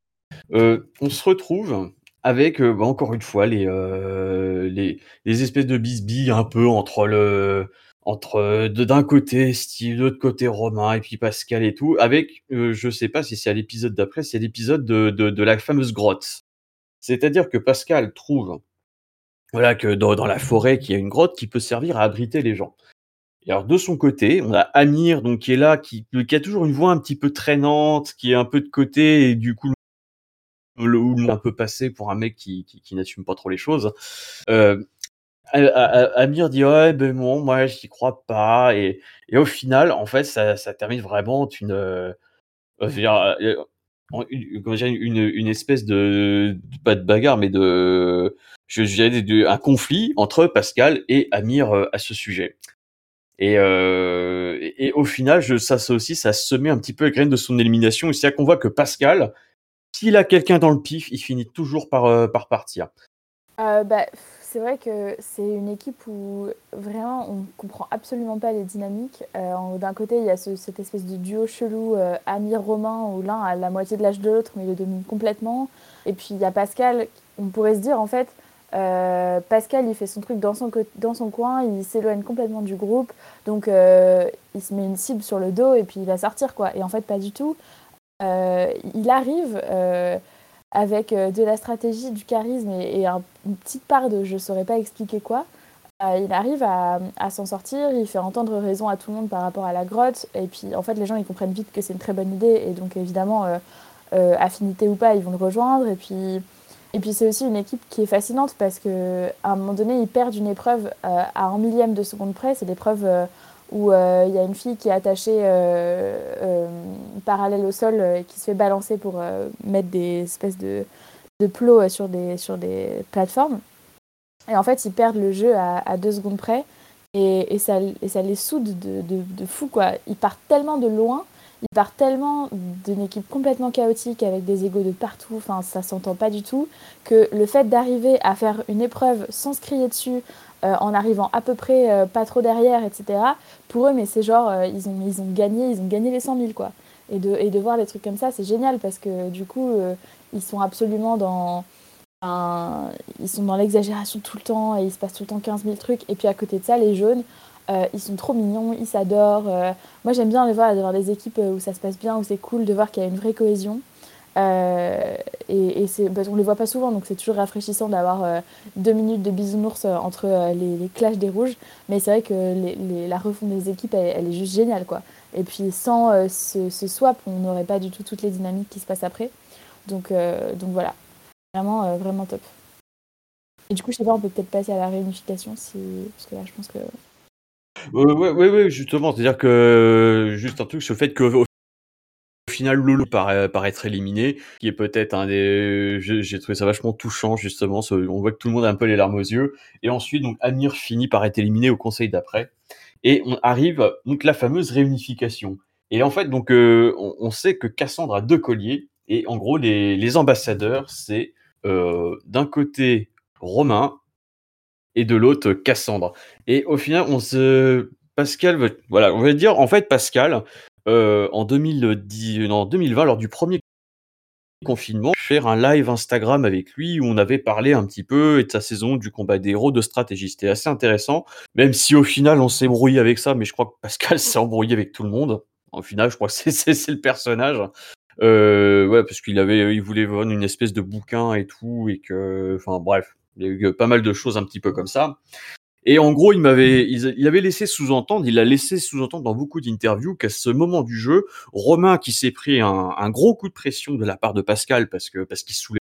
on se retrouve avec bah, encore une fois les, les les espèces de bisbilles un peu entre le entre euh, d'un côté Steve, de l'autre côté Romain et puis Pascal et tout, avec euh, je sais pas si c'est à l'épisode d'après, c'est l'épisode de, de, la fameuse grotte. C'est-à-dire que Pascal trouve voilà que dans, dans la forêt qu'il y a une grotte qui peut servir à abriter les gens. Et alors de son côté, on a Amir donc qui est là, qui, qui a toujours une voix un petit peu traînante, qui est un peu de côté et du coup le, un peu passé pour un mec qui, qui, qui n'assume pas trop les choses. Euh, Amir dit ouais ben bon moi j'y crois pas et, et au final en fait ça, ça termine vraiment une euh, euh, une, une, espèce de pas de bagarre mais de je dirais un conflit entre Pascal et Amir euh, à ce sujet et, euh, et, au final je, ça, ça aussi ça se met un petit peu la graine de son élimination et c'est là qu'on voit que Pascal s'il a quelqu'un dans le pif il finit toujours par par partir euh, bah, c'est vrai que c'est une équipe où vraiment on comprend absolument pas les dynamiques. Euh, d'un côté, il y a cette espèce de duo chelou euh, Amir-Romain où l'un a la moitié de l'âge de l'autre mais il le domine complètement. Et puis il y a Pascal, on pourrait se dire en fait, euh, Pascal il fait son truc dans son, dans son coin, il s'éloigne complètement du groupe, donc il se met une cible sur le dos et puis il va sortir quoi. Et en fait, pas du tout. il arrive avec euh, de la stratégie, du charisme et, une petite part de je saurais pas expliquer quoi. Euh, il arrive à, s'en sortir, il fait entendre raison à tout le monde par rapport à la grotte, et puis en fait les gens ils comprennent vite que c'est une très bonne idée, et donc évidemment, euh, affinité ou pas, ils vont le rejoindre, et puis, et puis c'est aussi une équipe qui est fascinante parce qu'à un moment donné ils perdent une épreuve à un millième de seconde près, c'est l'épreuve où euh, il y a une fille qui est attachée euh, euh, parallèle au sol et qui se fait balancer pour mettre des espèces de, de plots sur des, sur des plateformes. Et en fait, ils perdent le jeu à, deux secondes près et, et, ça, et ça les soude de, de, de, fou. Quoi. Ils partent tellement de loin, ils partent tellement d'une équipe complètement chaotique avec des égaux de partout, enfin ça s'entend pas du tout, que le fait d'arriver à faire une épreuve sans se crier dessus, euh, en arrivant à peu près euh, pas trop derrière, etc. Pour eux, mais c'est genre, euh, ils, ont, gagné, ils ont gagné les 100 000, quoi. Et de, et voir des trucs comme ça, c'est génial parce que du coup, ils sont absolument dans. ils sont dans l'exagération tout le temps et il se passe tout le temps 15 000 trucs. Et puis à côté de ça, les jaunes, ils sont trop mignons, ils s'adorent. moi, j'aime bien les voir, d'avoir des équipes où ça se passe bien, où c'est cool de voir qu'il y a une vraie cohésion. Euh, et, et on les voit pas souvent, donc c'est toujours rafraîchissant d'avoir euh, deux minutes de bisounours euh, entre les, les, clashs des rouges. Mais c'est vrai que la refonte des équipes, elle, est juste géniale. Quoi. Et puis sans ce, swap, on n'aurait pas du tout toutes les dynamiques qui se passent après. Donc, voilà, vraiment, vraiment top. Et du coup, je sais pas, on peut peut-être passer à la réunification, parce que là, je pense que. Oui, oui, oui, justement. C'est-à-dire que, juste un truc sur le fait que au final, Lolo paraît, être éliminé, qui est peut-être un des. J'ai trouvé ça vachement touchant, justement. On voit que tout le monde a un peu les larmes aux yeux. Et ensuite, donc, Amir finit par être éliminé au conseil d'après. Et on arrive, donc, la fameuse réunification. Et en fait, donc, on, sait que Cassandre a deux colliers. Et en gros, les, les ambassadeurs, c'est d'un côté Romain et de l'autre Cassandre. Et au final, on se. Pascal, voilà, on va dire, en fait, Pascal, en 2010, non, 2020, lors du premier confinement, faire un live Instagram avec lui où on avait parlé un petit peu de sa saison, du combat des héros, de stratégie. C'était assez intéressant, même si au final on s'est embrouillé avec ça, mais je crois que Pascal s'est embrouillé avec tout le monde. Au final, je crois que c'est le personnage. Euh, ouais, parce qu'il avait, il voulait vendre une espèce de bouquin et tout, et que, enfin bref, il y a eu pas mal de choses un petit peu comme ça. Et en gros, il m'avait, il, avait laissé sous-entendre, il a laissé sous-entendre dans beaucoup d'interviews qu'à ce moment du jeu, Romain qui s'est pris un, gros coup de pression de la part de Pascal parce que parce qu'il soulevait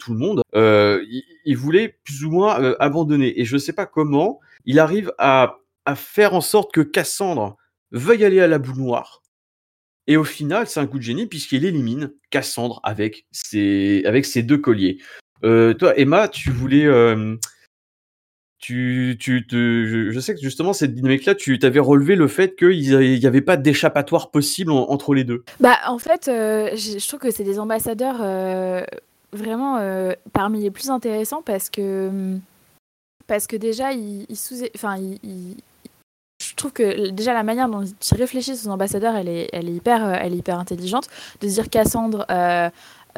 tout le monde, euh, il, voulait plus ou moins euh, abandonner. Et je ne sais pas comment, il arrive à, à faire en sorte que Cassandre veuille aller à la boule noire. Et au final, c'est un coup de génie puisqu'il élimine Cassandre avec ses, avec ses deux colliers. Euh, toi, Emma, tu voulais euh, tu, tu je, sais que justement cette dynamique-là, tu t'avais relevé le fait qu'il n'y avait pas d'échappatoire possible entre les deux. Bah en fait, euh, je, trouve que c'est des ambassadeurs vraiment parmi les plus intéressants parce que parce que déjà ils, enfin je trouve que déjà la manière dont ils réfléchissent aux ambassadeurs, elle est, elle est hyper, elle est hyper intelligente. De dire Cassandre,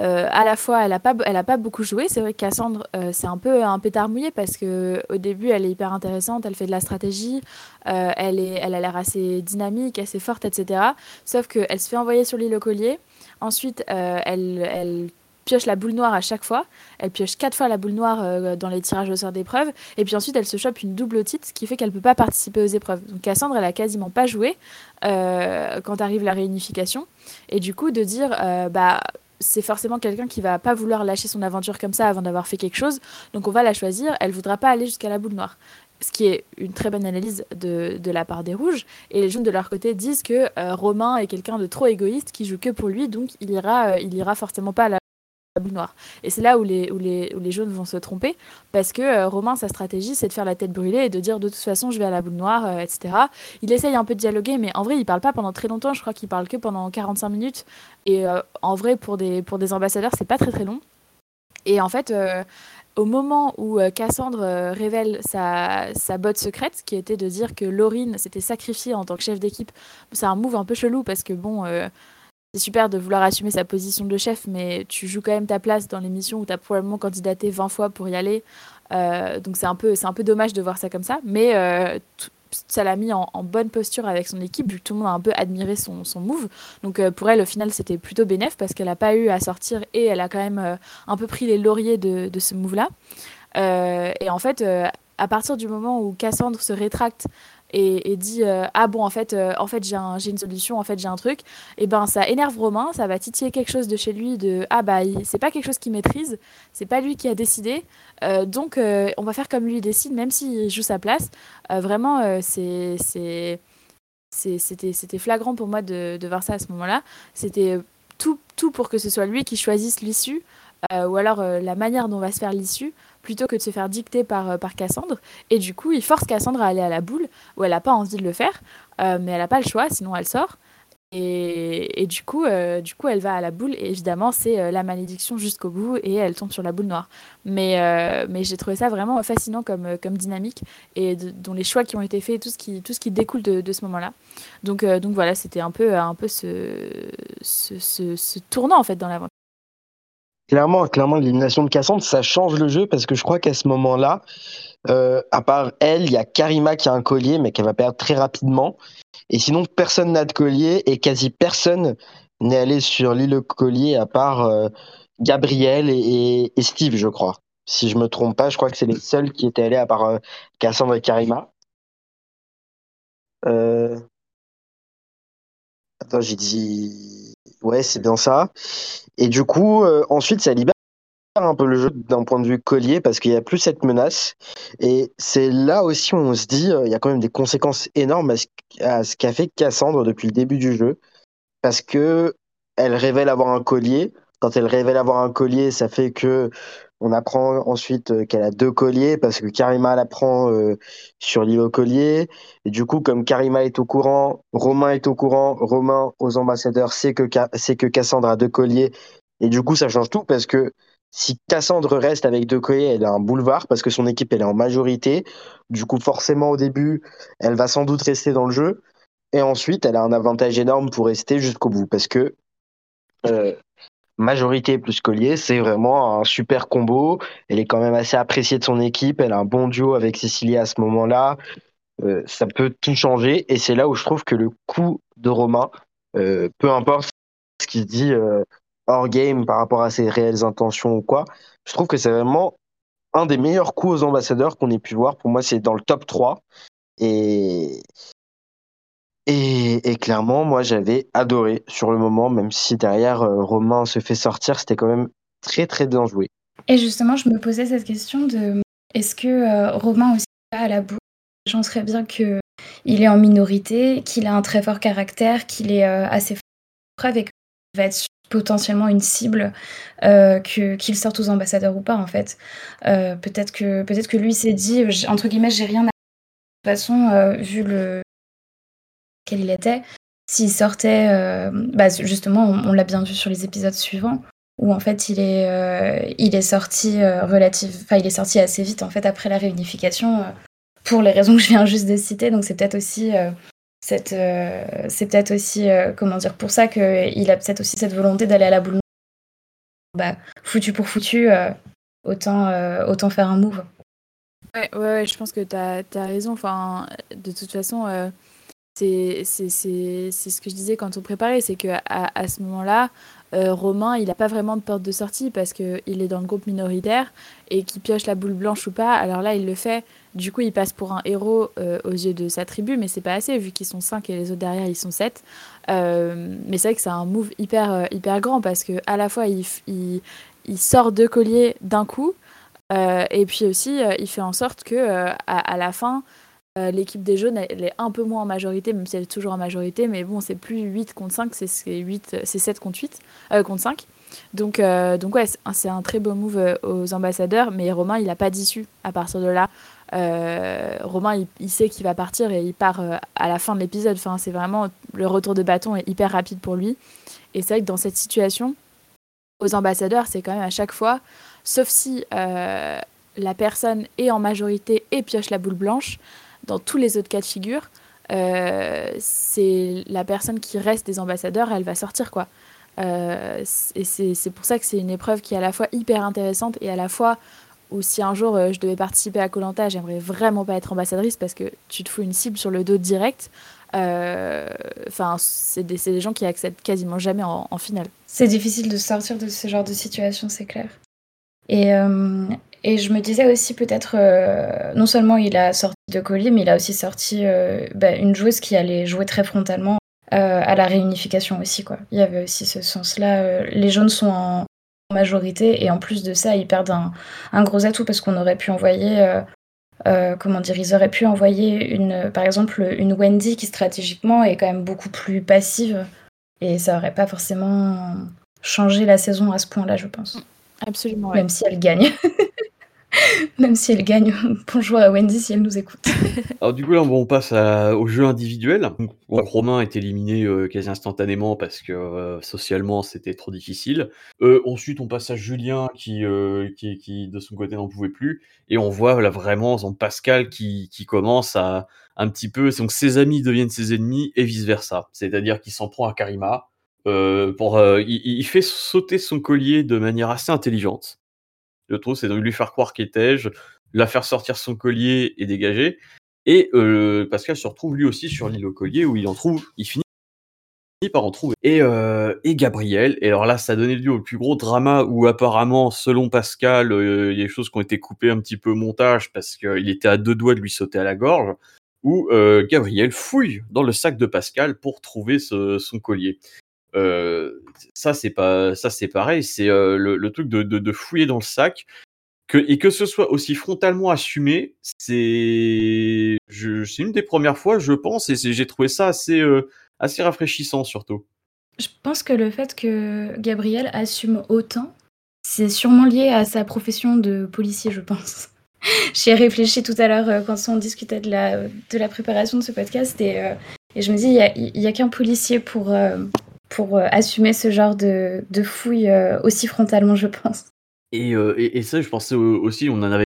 euh, à la fois, elle n'a pas, elle a pas beaucoup joué. C'est vrai que Cassandre, euh, c'est un peu un pétard mouillé parce que au début, elle est hyper intéressante, elle fait de la stratégie, euh, elle, est, elle a l'air assez dynamique, assez forte, etc. Sauf qu'elle se fait envoyer sur l'île au collier. Ensuite, elle, elle pioche la boule noire à chaque fois. Elle pioche quatre fois la boule noire dans les tirages au sort d'épreuves. Et puis ensuite, elle se chope une double titre, qui fait qu'elle peut pas participer aux épreuves. Donc Cassandre, elle a quasiment pas joué quand arrive la réunification. Et du coup, de dire, bah c'est forcément quelqu'un qui va pas vouloir lâcher son aventure comme ça avant d'avoir fait quelque chose. Donc on va la choisir. Elle voudra pas aller jusqu'à la boule noire. Ce qui est une très bonne analyse de, la part des rouges. Et les jaunes de leur côté disent que euh, Romain est quelqu'un de trop égoïste qui joue que pour lui, donc il ira, euh, il ira forcément pas à la noire. Et c'est là où les, où, les, où les jaunes vont se tromper, parce que euh, Romain, sa stratégie, c'est de faire la tête brûlée et de dire de toute façon, je vais à la boule noire, euh, etc. Il essaye un peu de dialoguer, mais en vrai, il parle pas pendant très longtemps. Je crois qu'il parle que pendant 45 minutes. Et euh, en vrai, pour des, pour des ambassadeurs, c'est pas très très long. Et en fait, au moment où Cassandre révèle sa, sa botte secrète, qui était de dire que Laurine s'était sacrifiée en tant que chef d'équipe, c'est un move un peu chelou parce que bon c'est super de vouloir assumer sa position de chef, mais tu joues quand même ta place dans l'émission où tu as probablement candidaté 20 fois pour y aller. Euh, donc c'est un, peu, un peu dommage de voir ça comme ça. Mais euh, ça l'a mis en, bonne posture avec son équipe, vu que tout le monde a un peu admiré son, son move. Donc euh, pour elle, au final, c'était plutôt bénéf parce qu'elle n'a pas eu à sortir et elle a quand même un peu pris les lauriers de, de ce move-là. et en fait, à partir du moment où Cassandre se rétracte et, dit euh, ah bon en fait euh, en fait j'ai un, une solution en fait j'ai un truc et ben ça énerve Romain ça va titiller quelque chose de chez lui de ah bah c'est pas quelque chose qu'il maîtrise c'est pas lui qui a décidé euh, donc on va faire comme lui décide même s'il joue sa place. Vraiment c'était flagrant pour moi de, voir ça à ce moment-là. C'était tout tout pour que ce soit lui qui choisisse l'issue ou alors la manière dont va se faire l'issue plutôt que de se faire dicter par, euh, par Cassandre. Et du coup, il force Cassandre à aller à la boule, où elle n'a pas envie de le faire, euh, mais elle n'a pas le choix, sinon elle sort. Et, et du, coup, euh, du coup, elle va à la boule, et évidemment, c'est la malédiction jusqu'au bout, et elle tombe sur la boule noire. Mais, mais j'ai trouvé ça vraiment fascinant comme, comme dynamique, et dont les choix qui ont été faits, tout ce qui, tout ce qui découle de, ce moment-là. Donc, donc voilà, c'était un peu, un peu ce, ce, ce, ce tournant, en fait, dans l'aventure. Clairement, clairement, l'élimination de Cassandre, ça change le jeu parce que je crois qu'à ce moment-là, euh, à part elle, il y a Karima qui a un collier, mais qu'elle va perdre très rapidement. Et sinon, personne n'a de collier et quasi personne n'est allé sur l'île collier à part euh, Gabriel et, Steve, je crois. Si je me trompe pas, je crois que c'est les seuls qui étaient allés à part euh, Cassandre et Karima. Attends, j'ai dit. Ouais, c'est bien ça. Et du coup, euh, ensuite, ça libère un peu le jeu d'un point de vue collier parce qu'il n'y a plus cette menace. Et c'est là aussi où on se dit, euh, il y a quand même des conséquences énormes à ce, qu'a fait Cassandre depuis le début du jeu. Parce que elle révèle avoir un collier. quand elle révèle avoir un collier, ça fait que on apprend ensuite euh, qu'elle a deux colliers parce que Karima l'apprend euh, sur l'île au collier. Et du coup, comme Karima est au courant, Romain est au courant, Romain aux ambassadeurs sait que, sait que Cassandre a deux colliers. Et du coup, ça change tout parce que si Cassandre reste avec deux colliers, elle a un boulevard parce que son équipe elle est en majorité. Du coup, forcément au début, elle va sans doute rester dans le jeu. Et ensuite, elle a un avantage énorme pour rester jusqu'au bout parce que euh, majorité plus collier, c'est vraiment un super combo. Elle est quand même assez appréciée de son équipe. Elle a un bon duo avec Cécilia à ce moment-là. Euh, ça peut tout changer. Et c'est là où je trouve que le coup de Romain, euh, peu importe ce qu'il dit hors game par rapport à ses réelles intentions ou quoi. Je trouve que c'est vraiment un des meilleurs coups aux ambassadeurs qu'on ait pu voir. Pour moi, c'est dans le top 3. Et, et, clairement, moi, j'avais adoré sur le moment, même si derrière, euh, Romain se fait sortir, c'était quand même très, très bien joué. Et justement, je me posais cette question de est-ce que euh, Romain aussi à la boue J'en serais bien qu'il est en minorité, qu'il a un très fort caractère, qu'il est euh, assez fort et qu'il va être potentiellement une cible que qu'il sorte aux ambassadeurs ou pas en fait. Peut-être que peut-être que lui s'est dit entre guillemets j'ai rien à de toute façon vu le quel il était. S'il sortait, bah, justement, on, l'a bien vu sur les épisodes suivants, où en fait il est, il est sorti relative, enfin il est sorti assez vite en fait après la réunification, pour les raisons que je viens juste de citer. Donc c'est peut-être aussi euh, c'est peut-être aussi, euh, comment dire, pour ça qu'il a peut-être aussi cette volonté d'aller à la boule. Bah, foutu pour foutu, euh, autant, autant faire un move. Ouais, ouais, je pense que tu as, raison. Enfin, de toute façon, c'est ce que je disais quand on préparait, c'est qu'à à ce moment-là, euh, Romain, il n'a pas vraiment de porte de sortie parce qu'il est dans le groupe minoritaire et qu'il pioche la boule blanche ou pas. Alors là, il le fait. Du coup, il passe pour un héros euh, aux yeux de sa tribu, mais c'est pas assez vu qu'ils sont 5 et les autres derrière, ils sont 7. Euh, mais c'est vrai que c'est un move hyper, hyper grand parce que à la fois, il, sort deux colliers d'un coup et puis aussi, il fait en sorte que à la fin, euh, l'équipe des jeunes, elle, est un peu moins en majorité, même si elle est toujours en majorité, mais bon, c'est plus 8 contre 5, c'est 7 contre 8, euh, contre 5. Donc, euh, donc ouais, c'est un très beau move aux ambassadeurs, mais Romain, il n'a pas d'issue à partir de là. Romain, il, sait qu'il va partir et il part à la fin de l'épisode. Enfin, c'est vraiment le retour de bâton est hyper rapide pour lui. Et c'est vrai que dans cette situation, aux ambassadeurs, c'est quand même à chaque fois, sauf si la personne est en majorité et pioche la boule blanche, dans tous les autres cas de figure, euh, c'est la personne qui reste des ambassadeurs, elle va sortir quoi. Euh, et c'est pour ça que c'est une épreuve qui est à la fois hyper intéressante et à la fois où si un jour euh, je devais participer à Colanta, j'aimerais vraiment pas être ambassadrice parce que tu te fous une cible sur le dos direct. Enfin, c'est des, gens qui accèdent quasiment jamais en finale. C'est difficile de sortir de ce genre de situation, c'est clair. Et, et je me disais aussi peut-être, euh, non seulement il a sorti de colis, mais il a aussi sorti euh, bah, une joueuse qui allait jouer très frontalement euh, à la réunification aussi. Quoi. Il y avait aussi ce sens-là. les jeunes sont en majorité et en plus de ça, ils perdent un, un gros atout parce qu'on aurait pu envoyer... comment dire, ils auraient pu envoyer une, par exemple une Wendy qui stratégiquement est quand même beaucoup plus passive et ça aurait pas forcément changé la saison à ce point-là, je pense. Absolument. Même si elle gagne. Même si elle gagne, bonjour à Wendy si elle nous écoute. Alors du coup là on passe au jeu individuel. Romain est éliminé euh, quasi instantanément parce que euh, socialement c'était trop difficile. Euh, ensuite on passe à Julien qui, qui, qui, de son côté n'en pouvait plus et on voit là vraiment son Pascal qui, qui commence à un petit peu donc ses amis deviennent ses ennemis et vice versa. C'est-à-dire qu'il s'en prend à Karima. Pour, il, il fait sauter son collier de manière assez intelligente je trouve, c'est de lui faire croire qu'étais-je, la faire sortir son collier et dégager. Et euh, Pascal se retrouve lui aussi sur l'île au collier où il en trouve, il finit par en trouver. Et, euh, Gabriel, et alors là, ça a donné lieu au plus gros drama où apparemment, selon Pascal, euh, il y a des choses qui ont été coupées un petit peu au montage parce qu'il était à deux doigts de lui sauter à la gorge, où euh, Gabriel fouille dans le sac de Pascal pour trouver son collier. Euh, ça c'est pas ça c'est pareil, c'est euh, le, truc de, fouiller dans le sac et que ce soit aussi frontalement assumé, c'est une des premières fois je pense et j'ai trouvé ça assez euh, assez rafraîchissant surtout. Je pense que le fait que Gabriel assume autant, c'est sûrement lié à sa profession de policier, je pense. J'y ai réfléchi tout à l'heure quand on discutait de la, de la préparation de ce podcast et, je me dis, il n'y a, qu'un policier pour, pour assumer ce genre de, de fouille aussi frontalement, je pense. Et, et, ça, je pensais aussi, on en avait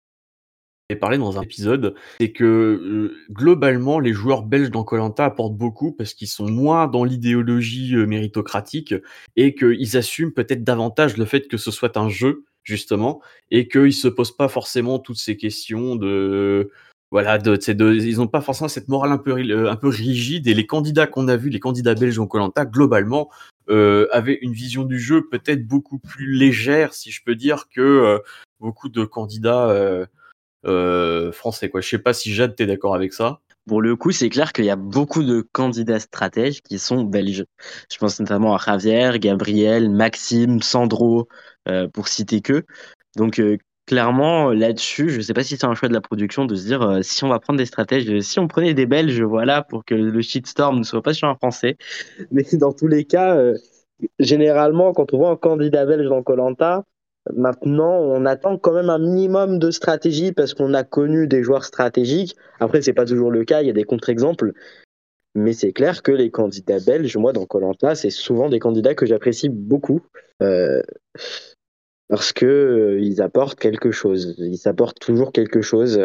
parlé dans un épisode, c'est que globalement, les joueurs belges dans Colanta apportent beaucoup parce qu'ils sont moins dans l'idéologie méritocratique et qu'ils assument peut-être davantage le fait que ce soit un jeu justement, et qu'ils se posent pas forcément toutes ces questions de voilà, ils n'ont pas forcément cette morale un peu, euh, un peu rigide. Et les candidats qu'on a vus, les candidats belges en Colanta, globalement, euh, avaient une vision du jeu peut-être beaucoup plus légère, si je peux dire, que euh, beaucoup de candidats français. Quoi. Je sais pas si Jade, t'es d'accord avec ça? Pour le coup, c'est clair qu'il y a beaucoup de candidats stratèges qui sont belges. Je pense notamment à Javier, Gabriel, Maxime, Sandro, pour citer que. Donc clairement, là-dessus, je ne sais pas si c'est un choix de la production de se dire euh, si on va prendre des stratèges, si on prenait des Belges, voilà, pour que le shitstorm ne soit pas sur un Français. Mais dans tous les cas, généralement, quand on voit un candidat belge dans Colanta, Maintenant, on attend quand même un minimum de stratégie parce qu'on a connu des joueurs stratégiques. Après, c'est pas toujours le cas, il y a des contre-exemples. Mais c'est clair que les candidats belges, moi, dans Colanta, c'est souvent des candidats que j'apprécie beaucoup. Euh, parce que euh, ils apportent quelque chose. Ils apportent toujours quelque chose,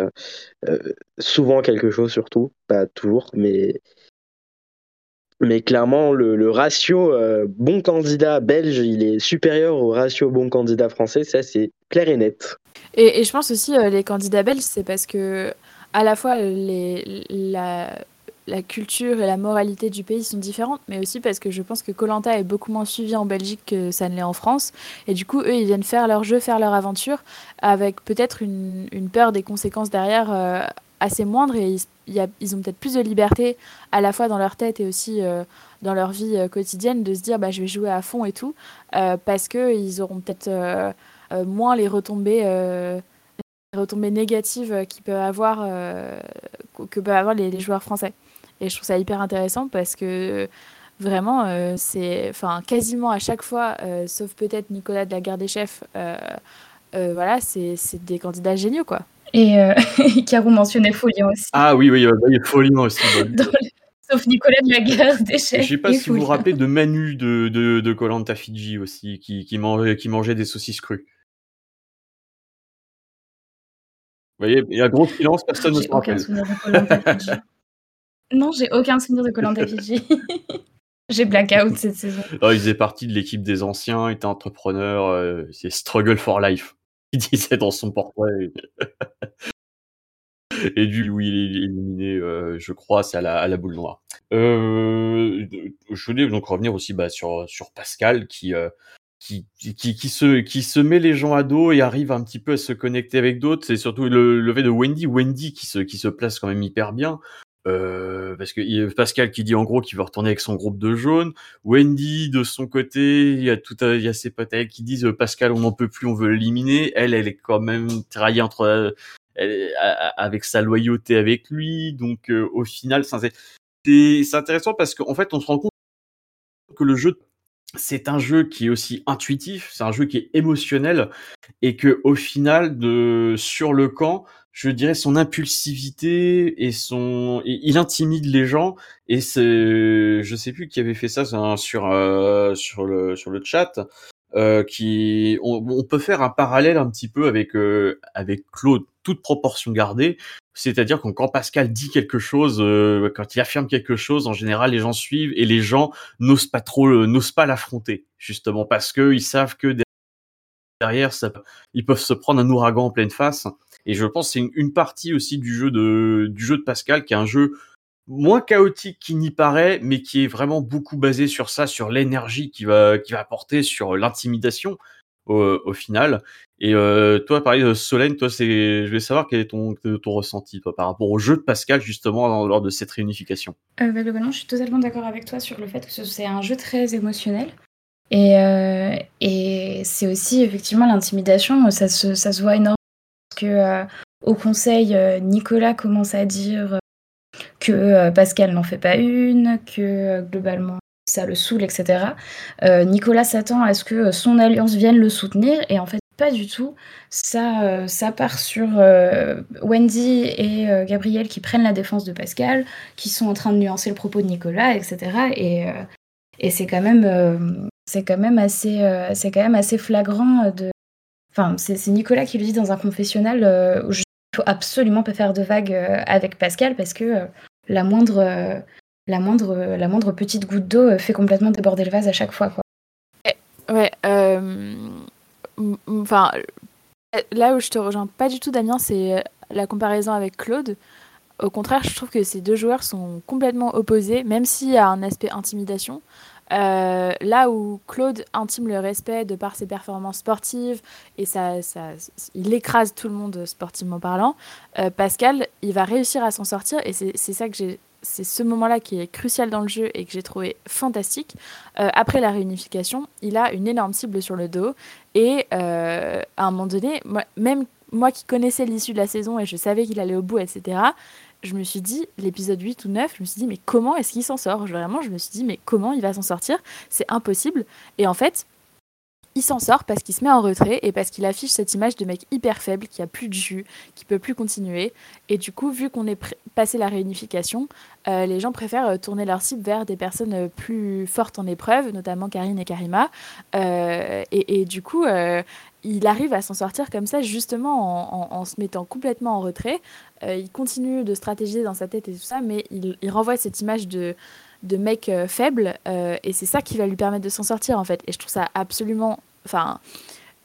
euh, souvent quelque chose surtout, pas toujours, mais mais clairement, le, ratio euh, bon candidat belge, il est supérieur au ratio bon candidat français. Ça, c'est clair et net. Et, je pense aussi les candidats belges, c'est parce que à la fois les, la, la, culture et la moralité du pays sont différentes, mais aussi parce que je pense que Colanta est beaucoup moins suivi en Belgique que ça ne l'est en France. Et du coup, eux, ils viennent faire leur jeu, faire leur aventure, avec peut-être une, peur des conséquences derrière euh, assez moindre et ils, ont peut-être plus de liberté à la fois dans leur tête et aussi euh, dans leur vie euh, quotidienne de se dire bah, je vais jouer à fond et tout parce qu'ils auront peut-être moins les retombées, négatives qu'ils peuvent avoir, que peuvent avoir les, joueurs français. Et je trouve ça hyper intéressant parce que vraiment, c'est enfin quasiment à chaque fois, sauf peut-être Nicolas de la Garde des Chefs, voilà, c'est des candidats géniaux quoi. Et euh, Caro mentionnait Folion aussi. Ah oui, oui, il y a Folion aussi. Sauf Nicolas de la guerre des Je ne sais pas si vous vous rappelez de Manu de, de, de Colanta Fiji aussi, qui, qui, mangeait, qui mangeait des saucisses crues. Vous voyez, il y a gros silence, personne ne se rappelle. non, j'ai aucun souvenir de Colanta Fiji. j'ai blackout cette saison. Il faisait partie de l'équipe des anciens, il était entrepreneur, euh, c'est Struggle for Life il disait dans son portrait. Et du est éliminé, euh, je crois, c'est à la, à la boule noire. Euh, je voulais donc revenir aussi bah, sur, sur Pascal qui, qui, qui, qui, se, qui se met les gens à dos et arrive un petit peu à se connecter avec d'autres. C'est surtout le levé de Wendy. Wendy qui se, qui se place quand même hyper bien. Euh, parce que Pascal qui dit en gros qu'il veut retourner avec son groupe de jaunes. Wendy de son côté, il y a tout, il y a ses potes qui disent Pascal on n'en peut plus, on veut l'éliminer. Elle, elle est quand même tiraillée entre elle, avec sa loyauté avec lui. Donc euh, au final, c'est c'est intéressant parce qu'en fait on se rend compte que le jeu c'est un jeu qui est aussi intuitif, c'est un jeu qui est émotionnel et que au final de sur le camp, je dirais son impulsivité et son il intimide les gens. Et c'est je sais plus qui avait fait ça sur euh, sur le sur le chat euh, qui on, peut faire un parallèle un petit peu avec euh, avec Claude toute proportion gardée. C'est-à-dire que quand Pascal dit quelque chose euh, quand il affirme quelque chose en général les gens suivent et les gens n'osent pas trop n'osent pas l'affronter justement parce que ils savent que derrière ça ils peuvent se prendre un ouragan en pleine face et je pense que c'est une, partie aussi du jeu de du jeu de Pascal qui est un jeu moins chaotique qu'il n'y paraît, mais qui est vraiment beaucoup basé sur ça, sur l'énergie qui va qui va apporter, sur l'intimidation au, final. Et euh, toi, pareil, euh, Solène, toi, c'est, je vais savoir quel est ton, ton ressenti par rapport au jeu de Pascal justement lors de cette réunification. Euh, bah, globalement, je suis totalement d'accord avec toi sur le fait que c'est un jeu très émotionnel. Et, euh, et c'est aussi effectivement l'intimidation, ça se, ça se voit énormément que euh, au conseil, euh, Nicolas commence à dire que euh, Pascal n'en fait pas une, que globalement ça le saoule, etc. Nicolas s'attend à ce que son alliance vienne le soutenir, et en fait, pas du tout. Ça, ça part sur Wendy et Gabriel qui prennent la défense de Pascal, qui sont en train de nuancer le propos de Nicolas, etc. Et, c'est quand même assez flagrant de. Enfin, c'est Nicolas qui le dit dans un confessionnal où il faut absolument pas faire de vagues avec Pascal parce que la moindre la moindre, la moindre petite goutte d'eau euh, fait complètement déborder le vase à chaque fois. Quoi. Eh, ouais, euh, là où je te rejoins pas du tout, Damien, c'est euh, la comparaison avec Claude. Au contraire, je trouve que ces deux joueurs sont complètement opposés, même s'il y a un aspect intimidation. Là où Claude intime le respect de par ses performances sportives et ça, ça il écrase tout le monde sportivement parlant, Pascal, il va réussir à s'en sortir et c'est ça que j'ai c'est ce moment-là qui est crucial dans le jeu et que j'ai trouvé fantastique. Euh, après la réunification, il a une énorme cible sur le dos et euh, à un moment donné, même moi qui connaissais l'issue de la saison et je savais qu'il allait au bout, etc., je me suis dit, l'épisode 8 ou 9, je me suis dit, mais comment est-ce qu'il s'en sort? Vraiment, je me suis dit, mais comment il va s'en sortir? C'est impossible. Et en fait, il s'en sort parce qu'il se met en retrait et parce qu'il affiche cette image de mec hyper faible qui a plus de jus, qui peut plus continuer. Et du coup, vu qu'on est passé la réunification, euh, les gens préfèrent euh, tourner leur cible vers des personnes euh, plus fortes en épreuve, notamment Karine et Karima. et, du coup, il arrive à s'en sortir comme ça, justement en, se mettant complètement en retrait. il continue de stratégiser dans sa tête et tout ça, mais il renvoie cette image de mec euh, faible euh, et c'est ça qui va lui permettre de s'en sortir en fait et je trouve ça absolument enfin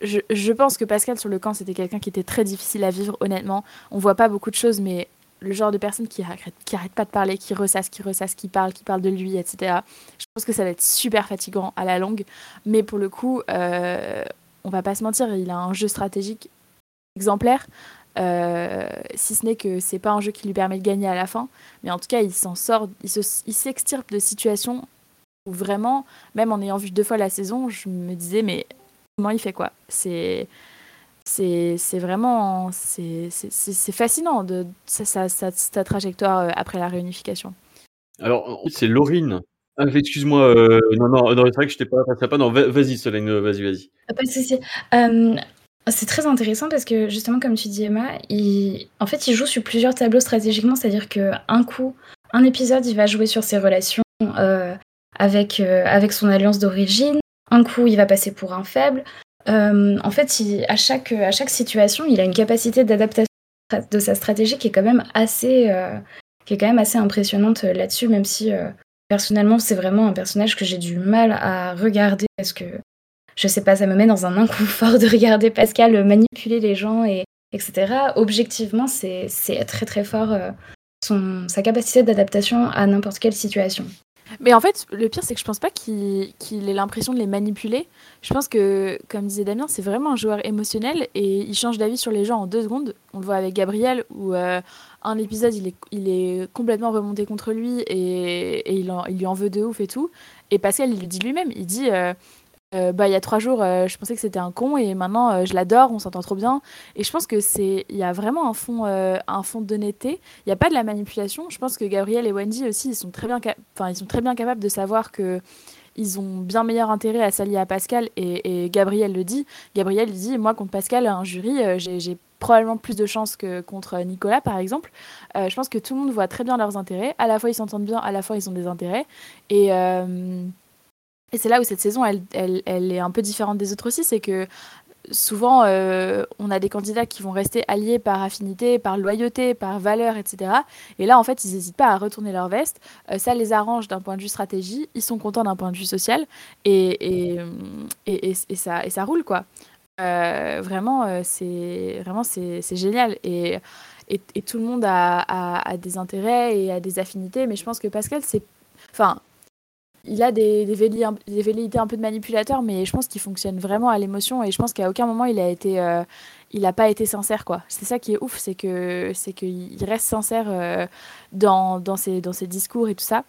je, pense que Pascal sur le camp c'était quelqu'un qui était très difficile à vivre honnêtement on voit pas beaucoup de choses mais le genre de personne qui arrête, pas de parler, qui ressasse, qui ressasse, qui parle, qui parle de lui, etc. Je pense que ça va être super fatigant à la longue. Mais pour le coup, euh, on va pas se mentir, il a un jeu stratégique exemplaire. Euh, si ce n'est que c'est pas un jeu qui lui permet de gagner à la fin, mais en tout cas il s'en sort, il s'extirpe de situations où vraiment, même en ayant vu deux fois la saison, je me disais mais comment il fait quoi? C'est c'est vraiment c'est fascinant de sa, trajectoire euh, après la réunification. Alors c'est Laurine. Ah, excuse-moi, euh, non, non, non c'est vrai que je t'ai pas pas. Non, vas-y, Solène, vas-y, vas-y. Pas de souci. C'est très intéressant parce que justement, comme tu dis Emma, il... en fait, il joue sur plusieurs tableaux stratégiquement, c'est-à-dire qu'un coup, un épisode, il va jouer sur ses relations euh, avec, euh, avec son alliance d'origine, un coup, il va passer pour un faible. Euh, en fait, à, chaque, à chaque situation, il a une capacité d'adaptation de sa stratégie qui est quand même assez, qui est quand même assez impressionnante là-dessus, même si personnellement, c'est vraiment un personnage que j'ai du mal à regarder parce que je sais pas, ça me met dans un inconfort de regarder Pascal manipuler les gens, et, etc. Objectivement, c'est très très fort euh, son, sa capacité d'adaptation à n'importe quelle situation. Mais en fait, le pire, c'est que je pense pas qu'il ait l'impression de les manipuler. Je pense que, comme disait Damien, c'est vraiment un joueur émotionnel et il change d'avis sur les gens en deux secondes. On le voit avec Gabriel, où euh, un épisode, il est, complètement remonté contre lui et, il, il, lui en veut de ouf et tout. Et Pascal, il le dit lui-même. Il dit euh, euh, bah, il y a trois jours, euh, je pensais que c'était un con et maintenant euh, je l'adore, on s'entend trop bien. Et je pense que c'est, il y a vraiment un fond, un fond d'honnêteté. Il n'y a pas de la manipulation. Je pense que Gabriel et Wendy aussi, ils sont très bien, enfin, ils sont très bien capables de savoir que ils ont bien meilleur intérêt à s'allier à Pascal et, Gabriel le dit. Gabriel dit, moi contre Pascal, un jury, j'ai probablement plus de chances que contre Nicolas, par exemple. je pense que tout le monde voit très bien leurs intérêts. À la fois, ils s'entendent bien, à la fois, ils ont des intérêts. Et, et c'est là où cette saison, elle, elle, est un peu différente des autres aussi, c'est que souvent, euh, on a des candidats qui vont rester alliés par affinité, par loyauté, par valeur, etc. Et là, en fait, ils n'hésitent pas à retourner leur veste. Euh, ça les arrange d'un point de vue stratégie. Ils sont contents d'un point de vue social. Et, et, et, ça, et ça roule, quoi. Euh, vraiment, c'est vraiment c'est génial. Et, et, tout le monde a, a, a, des intérêts et a des affinités. Mais je pense que Pascal, c'est. Enfin, il a des, des, velléités un peu de manipulateur, mais je pense qu'il fonctionne vraiment à l'émotion et je pense qu'à aucun moment il a été, euh, il n'a pas été sincère quoi. C'est ça qui est ouf, c'est que c'est qu'il reste sincère euh, dans, dans, ses, dans ses discours et tout ça.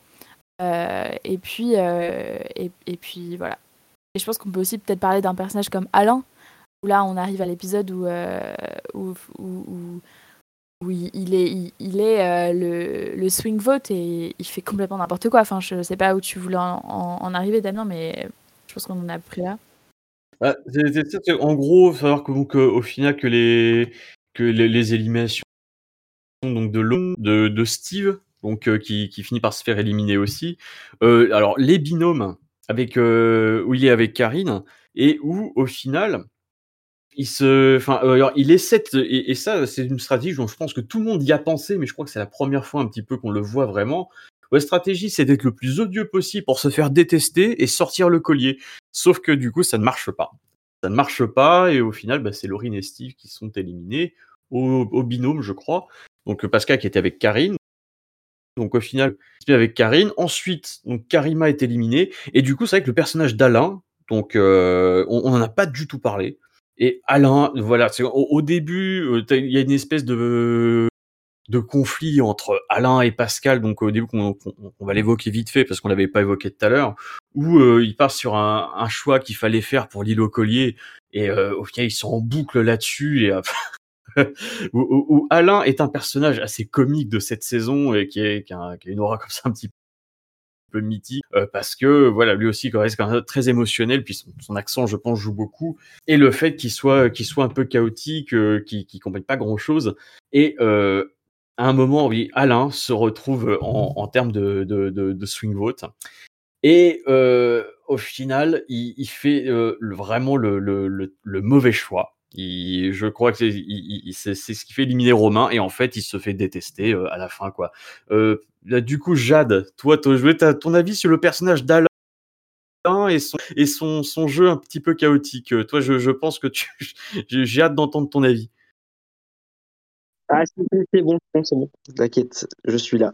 Euh, et puis et, puis voilà. Et je pense qu'on peut aussi peut-être parler d'un personnage comme Alain, où là on arrive à l'épisode où il, est, il, est le, le, swing vote et il fait complètement n'importe quoi. Enfin, je sais pas où tu voulais en, arriver, Damien, mais je pense qu'on en a pris là. Bah, en gros, savoir que, donc, au final, que les, que les, éliminations donc de, de, de Steve, donc qui, finit par se faire éliminer aussi. alors, les binômes avec où il est avec Karine et où au final il se, enfin, il essaie et, ça c'est une stratégie dont je pense que tout le monde y a pensé, mais je crois que c'est la première fois un petit peu qu'on le voit vraiment. La stratégie, c'est d'être le plus odieux possible pour se faire détester et sortir le collier. Sauf que du coup, ça ne marche pas. Ça ne marche pas et au final, bah, c'est Laurine et Steve qui sont éliminés au, binôme, je crois. Donc Pascal qui était avec Karine. Donc au final, avec Karine. Ensuite, Karima est éliminée. Et du coup, c'est vrai que le personnage d'Alain, donc euh, on n'en a pas du tout parlé. Et Alain, voilà, au, au, début, euh, il y a une espèce de de conflit entre Alain et Pascal, donc au début qu'on va l'évoquer vite fait parce qu'on l'avait pas évoqué tout à l'heure, où euh, il part sur un, choix qu'il fallait faire pour l'île au collier et au final ils sont en boucle là-dessus et où, Alain est un personnage assez comique de cette saison et qui, est, a, une aura comme ça un petit peu mythique euh, parce que voilà lui aussi reste quand même très émotionnel puis son, accent je pense joue beaucoup. Et le fait qu'il soit qu'il soit un peu chaotique euh, qu'il qui comprenne pas grand chose et euh, à un moment oui Alain se retrouve en, en termes de, de, de, de, swing vote. Et euh, au final il, il fait euh, vraiment le, le, le mauvais choix je crois que c'est ce qui fait éliminer Romain et en fait il se fait détester euh, à la fin quoi. Euh, du coup Jade, toi as ton avis sur le personnage d'Alain et son jeu un petit peu chaotique. Euh, toi je, pense que j'ai hâte d'entendre ton avis. Ah c'est bon, c'est bon, t'inquiète, je suis là.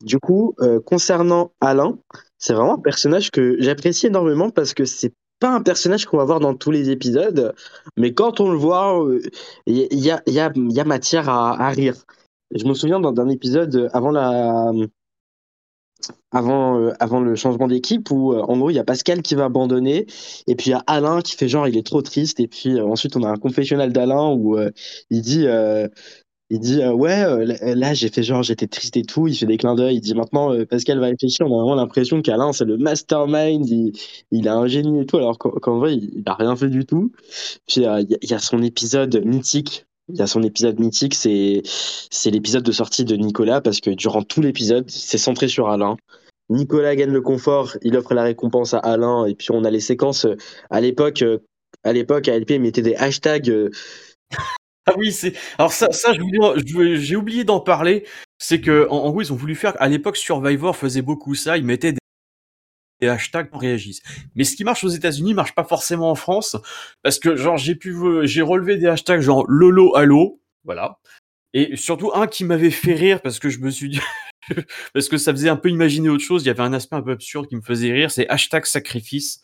Du coup, concernant Alain, c'est vraiment un personnage que j'apprécie énormément parce que c'est pas un personnage qu'on va voir dans tous les épisodes, mais quand on le voit, il euh, y, a, y, a, y, a, matière à, rire. Je me souviens d'un épisode avant la avant, euh, avant le changement d'équipe où euh, en gros il y a Pascal qui va abandonner et puis il y a Alain qui fait genre il est trop triste et puis ensuite on a un confessionnal d'Alain où il dit il dit euh, ouais euh, là j'ai fait genre j'étais triste et tout. Il fait des clins d'œil. Il dit maintenant euh, Pascal va réfléchir. On a vraiment l'impression qu'Alain c'est le mastermind. Il, il a un génie et tout. Alors qu'en vrai il, n'a rien fait du tout. Puis il y, a son épisode mythique. Il y a son épisode mythique. C'est c'est l'épisode de sortie de Nicolas parce que durant tout l'épisode c'est centré sur Alain. Nicolas gagne le confort. Il offre la récompense à Alain. Et puis on a les séquences à l'époque à l'époque ALP mettait des hashtags ah oui, c'est. Alors ça, ça, j'ai oublié d'en parler. C'est que en, gros, ils ont voulu faire. À l'époque, Survivor faisait beaucoup ça. Ils mettaient des, hashtags pour réagir. Mais ce qui marche aux États-Unis marche pas forcément en France, parce que genre j'ai pu, j'ai relevé des hashtags genre Lolo Allo, voilà. Et surtout un qui m'avait fait rire parce que je me suis dit. parce que ça faisait un peu imaginer autre chose, il y avait un aspect un peu absurde qui me faisait rire, c'est hashtag sacrifice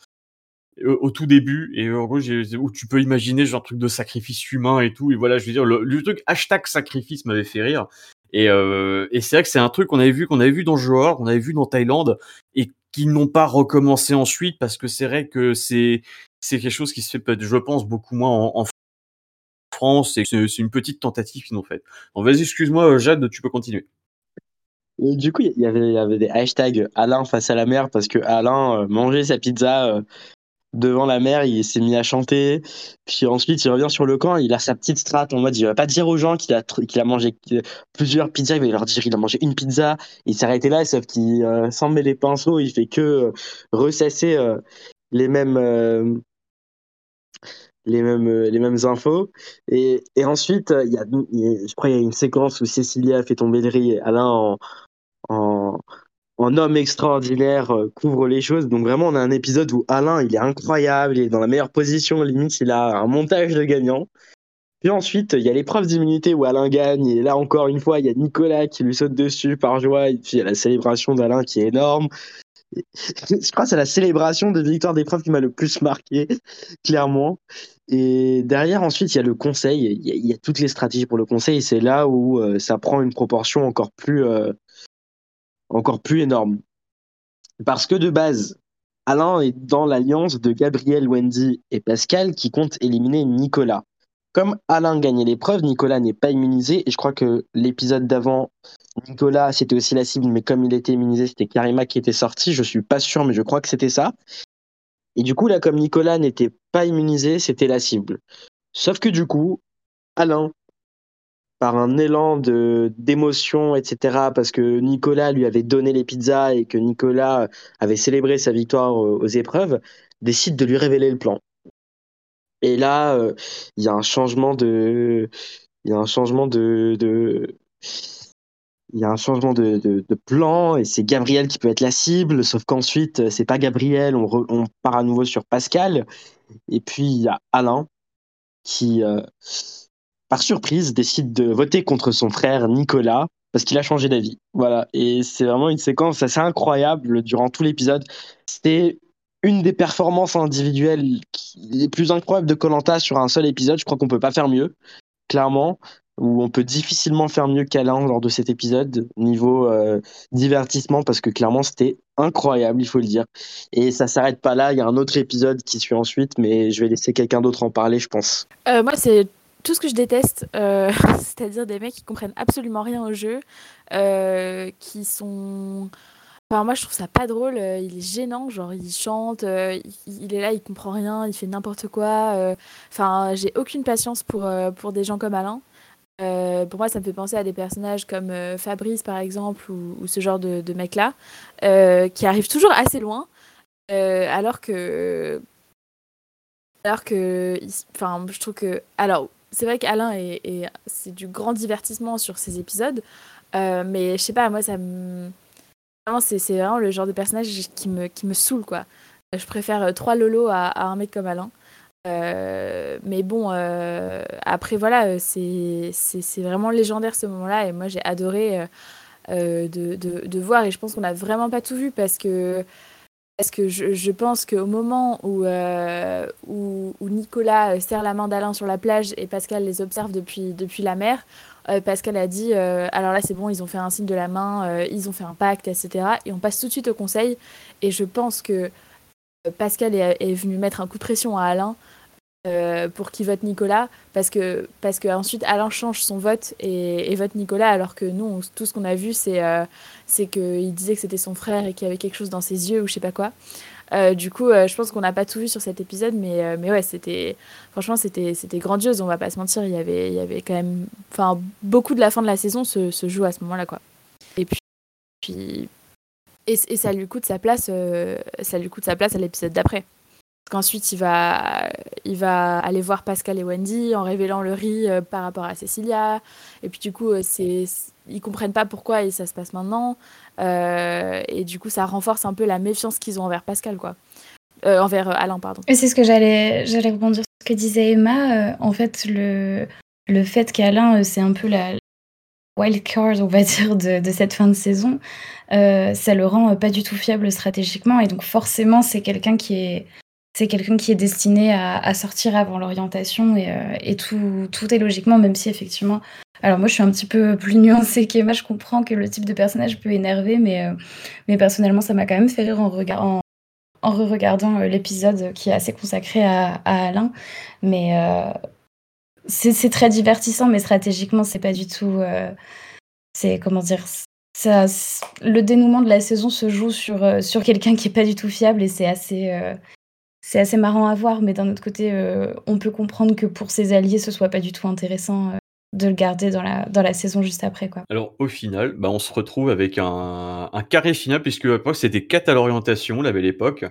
au tout début et en gros où tu peux imaginer genre truc de sacrifice humain et tout et voilà je veux dire le, truc hashtag sacrifice m'avait fait rire et, euh, et c'est vrai que c'est un truc qu'on avait vu qu'on avait vu dans Johor qu'on avait vu dans Thaïlande et qui n'ont pas recommencé ensuite parce que c'est vrai que c'est c'est quelque chose qui se fait je pense beaucoup moins en, France et c'est une petite tentative qu'ils ont faite. Donc vas-y excuse-moi Jade tu peux continuer. du coup, il y avait, y avait des hashtags Alain face à la mer parce que Alain euh, mangeait sa pizza euh, devant la mer, il s'est mis à chanter. Puis ensuite, il revient sur le camp, il a sa petite strate en mode, il va pas dire aux gens qu'il a, qu'il a mangé plusieurs pizzas, il va leur dire qu'il a mangé une pizza. Il s'est arrêté là, sauf qu'il euh, s'en met les pinceaux, il fait que euh, ressasser euh, les mêmes. les mêmes, les mêmes infos. Et, ensuite, y a, je crois qu'il y a une séquence où Cécilia fait tomber le riz et Alain en, un homme extraordinaire euh, couvre les choses. Donc vraiment, on a un épisode où Alain, il est incroyable, il est dans la meilleure position, limite, il a un montage de gagnant. Puis ensuite, il y a l'épreuve d'immunité où Alain gagne, et là encore une fois, il y a Nicolas qui lui saute dessus par joie, et puis il y a la célébration d'Alain qui est énorme. Je crois que c'est la célébration de victoire d'épreuve qui m'a le plus marqué, clairement. Et derrière, ensuite, il y a le conseil, il y a, toutes les stratégies pour le conseil, c'est là où euh, ça prend une proportion encore plus, euh, encore plus énorme. Parce que de base, Alain est dans l'alliance de Gabriel, Wendy et Pascal qui compte éliminer Nicolas. comme Alain gagnait l'épreuve, Nicolas n'est pas immunisé. Et je crois que l'épisode d'avant, Nicolas, c'était aussi la cible, mais comme il était immunisé, c'était Karima qui était sorti. Je suis pas sûr, mais je crois que c'était ça. Et du coup, là, comme Nicolas n'était pas immunisé, c'était la cible. Sauf que du coup, Alain, par un élan de d'émotion, etc., parce que Nicolas lui avait donné les pizzas et que Nicolas avait célébré sa victoire aux épreuves, décide de lui révéler le plan. Et là, euh, il y a un changement de, il y a un changement de, il y a un changement de, de, plan et c'est Gabriel qui peut être la cible, sauf qu'ensuite c'est pas Gabriel, on, on, part à nouveau sur Pascal et puis il y a Alain qui, euh, par surprise, décide de voter contre son frère Nicolas parce qu'il a changé d'avis. Voilà, et c'est vraiment une séquence assez incroyable durant tout l'épisode. C'était une des performances individuelles les plus incroyables de Colanta sur un seul épisode. Je crois qu'on peut pas faire mieux, clairement. Ou on peut difficilement faire mieux qu'Alain lors de cet épisode niveau euh, divertissement parce que clairement c'était incroyable, il faut le dire. Et ça s'arrête pas là. Il y a un autre épisode qui suit ensuite, mais je vais laisser quelqu'un d'autre en parler, je pense. Euh, moi, c'est tout ce que je déteste, euh, c'est-à-dire des mecs qui comprennent absolument rien au jeu, euh, qui sont Enfin, moi, je trouve ça pas drôle. euh, il est gênant, genre il chante, il, est là, il comprend rien, il fait n'importe quoi. Enfin, j'ai aucune patience pour, pour des gens comme Alain. Pour moi, ça me fait penser à des personnages comme Fabrice, par exemple, ou, ce genre de, de mec-là, qui arrivent toujours assez loin, alors que. Alors que. Enfin, je trouve que. Alors, c'est vrai qu'Alain est, est- c'est du grand divertissement sur ces épisodes, euh, mais je sais pas, moi, ça me. C'est vraiment le genre de personnage qui me, qui me saoule, quoi. Je préfère euh, trois lolos à, un mec comme Alain. Euh, mais bon, après, voilà, c'est vraiment légendaire ce moment-là. Et moi, j'ai adoré de, de, de voir. Et je pense qu'on n'a vraiment pas tout vu parce que, parce que je, pense qu'au moment où, euh, où, Nicolas euh, serre la main d'Alain sur la plage et Pascal les observe depuis, depuis la mer, euh, Pascal a dit alors là c'est bon, ils ont fait un signe de la main, ils ont fait un pacte, etc. Et on passe tout de suite au conseil. Et je pense que Pascal est venu mettre un coup de pression à Alain euh, pour qu'il vote Nicolas, parce que, parce que ensuite Alain change son vote et, vote Nicolas, alors que nous, tout ce qu'on a vu, c'est euh, c'est qu'il disait que c'était son frère et qu'il y avait quelque chose dans ses yeux ou je sais pas quoi. Euh, du coup, je pense qu'on n'a pas tout vu sur cet épisode, mais, mais ouais, c'était franchement, c'était grandiose. On va pas se mentir, il y avait, il y avait quand même, enfin, beaucoup de la fin de la saison se, joue à ce moment-là, quoi. Et puis, et, et ça lui coûte sa place, ça lui coûte sa place à l'épisode d'après. Qu'ensuite, il va, il va aller voir Pascal et Wendy en révélant le riz euh, par rapport à Cecilia. Et puis, du coup, euh, c'est, ils comprennent pas pourquoi et ça se passe maintenant. Euh, et du coup, ça renforce un peu la méfiance qu'ils ont envers Pascal, quoi. Envers Alain, pardon. Et c'est ce que j'allais j'allais rebondir sur ce que disait Emma. En fait, le, le fait qu'Alain, c'est un peu la wild card, on va dire, de, de cette fin de saison, ça le rend pas du tout fiable stratégiquement. Et donc, forcément, c'est quelqu'un qui est. C'est quelqu'un qui est destiné à, sortir avant l'orientation et, euh, et tout, tout est logiquement, même si effectivement. Alors, moi, je suis un petit peu plus nuancée qu'Emma. Je comprends que le type de personnage peut énerver, mais, euh, personnellement, ça m'a quand même fait rire en, regard- en, re-regardant euh, l'épisode qui est assez consacré à, Alain. Mais c'est très divertissant, mais stratégiquement, c'est pas du tout. c'est comment dire ça, Le dénouement de la saison se joue sur, sur quelqu'un qui est pas du tout fiable et c'est assez. C'est assez marrant à voir, mais d'un autre côté, euh, on peut comprendre que pour ses alliés, ce soit pas du tout intéressant euh, de le garder dans la, saison juste après. Alors au final, bah, on se retrouve avec un, carré final, puisque à l'époque c'était 4 à l'orientation, la belle époque.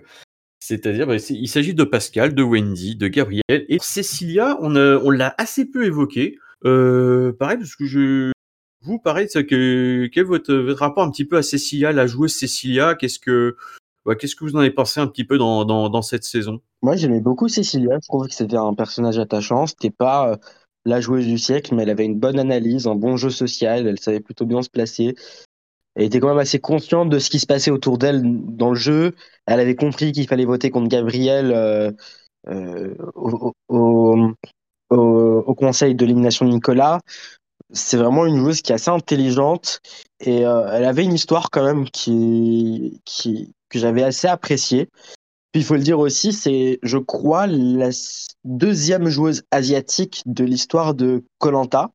C'est-à-dire, bah, il s'agit de Pascal, de Wendy, de Gabriel et Cécilia. On, a- on l'a assez peu évoqué. Euh, pareil, parce que je, vous, pareil, que quel est votre, votre rapport un petit peu à Cécilia, la joueuse Cécilia? Qu'est-ce que, qu'est-ce que vous en avez pensé un petit peu dans, dans, cette saison? Moi, j'aimais beaucoup Cécilia. Je trouvais que c'était un personnage attachant. C'était pas euh, la joueuse du siècle, mais elle avait une bonne analyse, un bon jeu social. Elle savait plutôt bien se placer. Elle était quand même assez consciente de ce qui se passait autour d'elle dans le jeu. Elle avait compris qu'il fallait voter contre Gabriel euh, euh, au, conseil de l'élimination de Nicolas. C'est vraiment une joueuse qui est assez intelligente et elle avait une histoire quand même qui, qui que j'avais assez appréciée. Puis il faut le dire aussi, c'est, je crois, la deuxième joueuse asiatique de l'histoire de Colanta.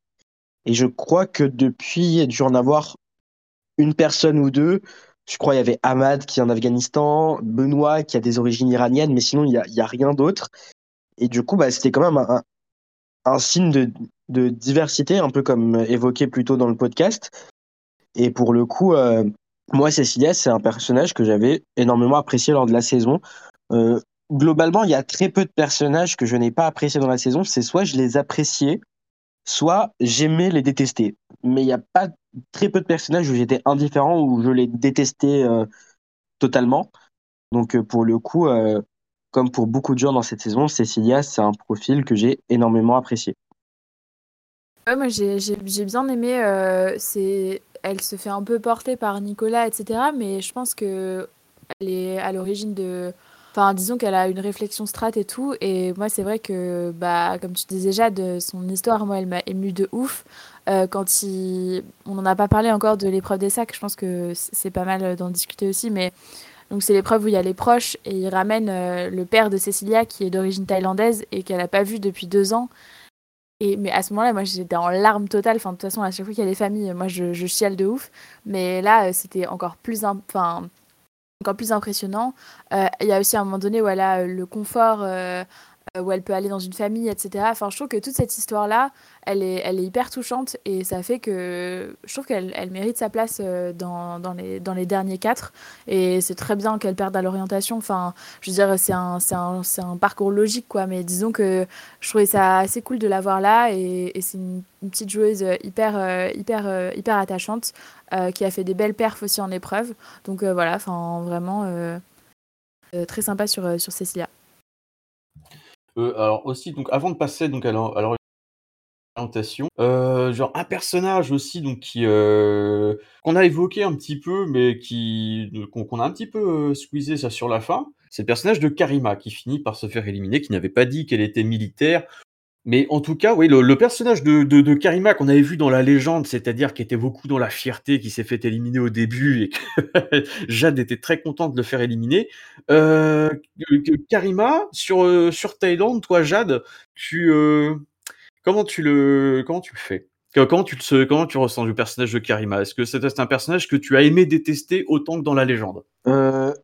Et je crois que depuis, il y a dû en avoir une personne ou deux. Je crois qu'il y avait Ahmad qui est en Afghanistan, Benoît qui a des origines iraniennes, mais sinon, il n'y a, a rien d'autre. Et du coup, bah, c'était quand même un, signe de, de, diversité, un peu comme évoqué plus tôt dans le podcast. Et pour le coup, euh, moi, Cécilia, c'est un personnage que j'avais énormément apprécié lors de la saison. Euh, globalement, il y a très peu de personnages que je n'ai pas appréciés dans la saison. C'est soit je les appréciais, soit j'aimais les détester. Mais il n'y a pas très peu de personnages où j'étais indifférent, ou je les détestais euh, totalement. Donc, euh, pour le coup, comme pour beaucoup de gens dans cette saison, Cécilia, c'est un profil que j'ai énormément apprécié. Moi j'ai bien aimé. Euh, elle se fait un peu porter par Nicolas, etc. Mais je pense que elle est à l'origine de. Enfin, disons qu'elle a une réflexion strat et tout. Et moi, c'est vrai que, bah, comme tu disais déjà, de son histoire, moi, elle m'a ému de ouf. Euh, quand il... On n'en a pas parlé encore de l'épreuve des sacs. Je pense que c'est pas mal d'en discuter aussi. Mais donc, c'est l'épreuve où il y a les proches. Et il ramène euh, le père de Cécilia, qui est d'origine thaïlandaise et qu'elle n'a pas vu depuis deux ans. Et, mais à ce moment-là, moi, j'étais en larmes totales. Enfin, de toute façon, à chaque fois qu'il y a des familles, moi, je, chiale de ouf. Mais là, euh, c'était encore plus, enfin, encore plus impressionnant. Euh, il y a aussi un moment donné où a le confort, euh, où elle peut aller dans une famille, etc. Enfin, je trouve que toute cette histoire-là, elle est, elle est hyper touchante et ça fait que je trouve qu'elle elle mérite sa place dans, dans, les, dans les derniers quatre. Et c'est très bien qu'elle perde à l'orientation. Enfin, je veux dire, c'est un, un, un, parcours logique, quoi. Mais disons que je trouvais ça assez cool de l'avoir là et, c'est une, petite joueuse hyper, hyper, hyper attachante euh, qui a fait des belles perfs aussi en épreuve. Donc euh, voilà, enfin vraiment euh, très sympa sur, sur Cécilia. Alors aussi, donc avant de passer donc à l'orientation, genre un personnage aussi donc qui qu'on a évoqué un petit peu, mais qui qu'on a un petit peu squeezé ça sur la fin. C'est le personnage de Karima qui finit par se faire éliminer, qui n'avait pas dit qu'elle était militaire mais en tout cas, oui, le, le personnage de, de, Karima qu'on avait vu dans la légende, c'est-à-dire qui était beaucoup dans la fierté, qui s'est fait éliminer au début et que Jade était très contente de le faire éliminer. Euh, Karima, sur, euh, sur Thaïlande, toi, Jade, tu, euh, comment tu le, comment tu le fais? Comment tu, te, comment tu ressens le personnage de Karima? Est-ce que c'est un personnage que tu as aimé détester autant que dans la légende?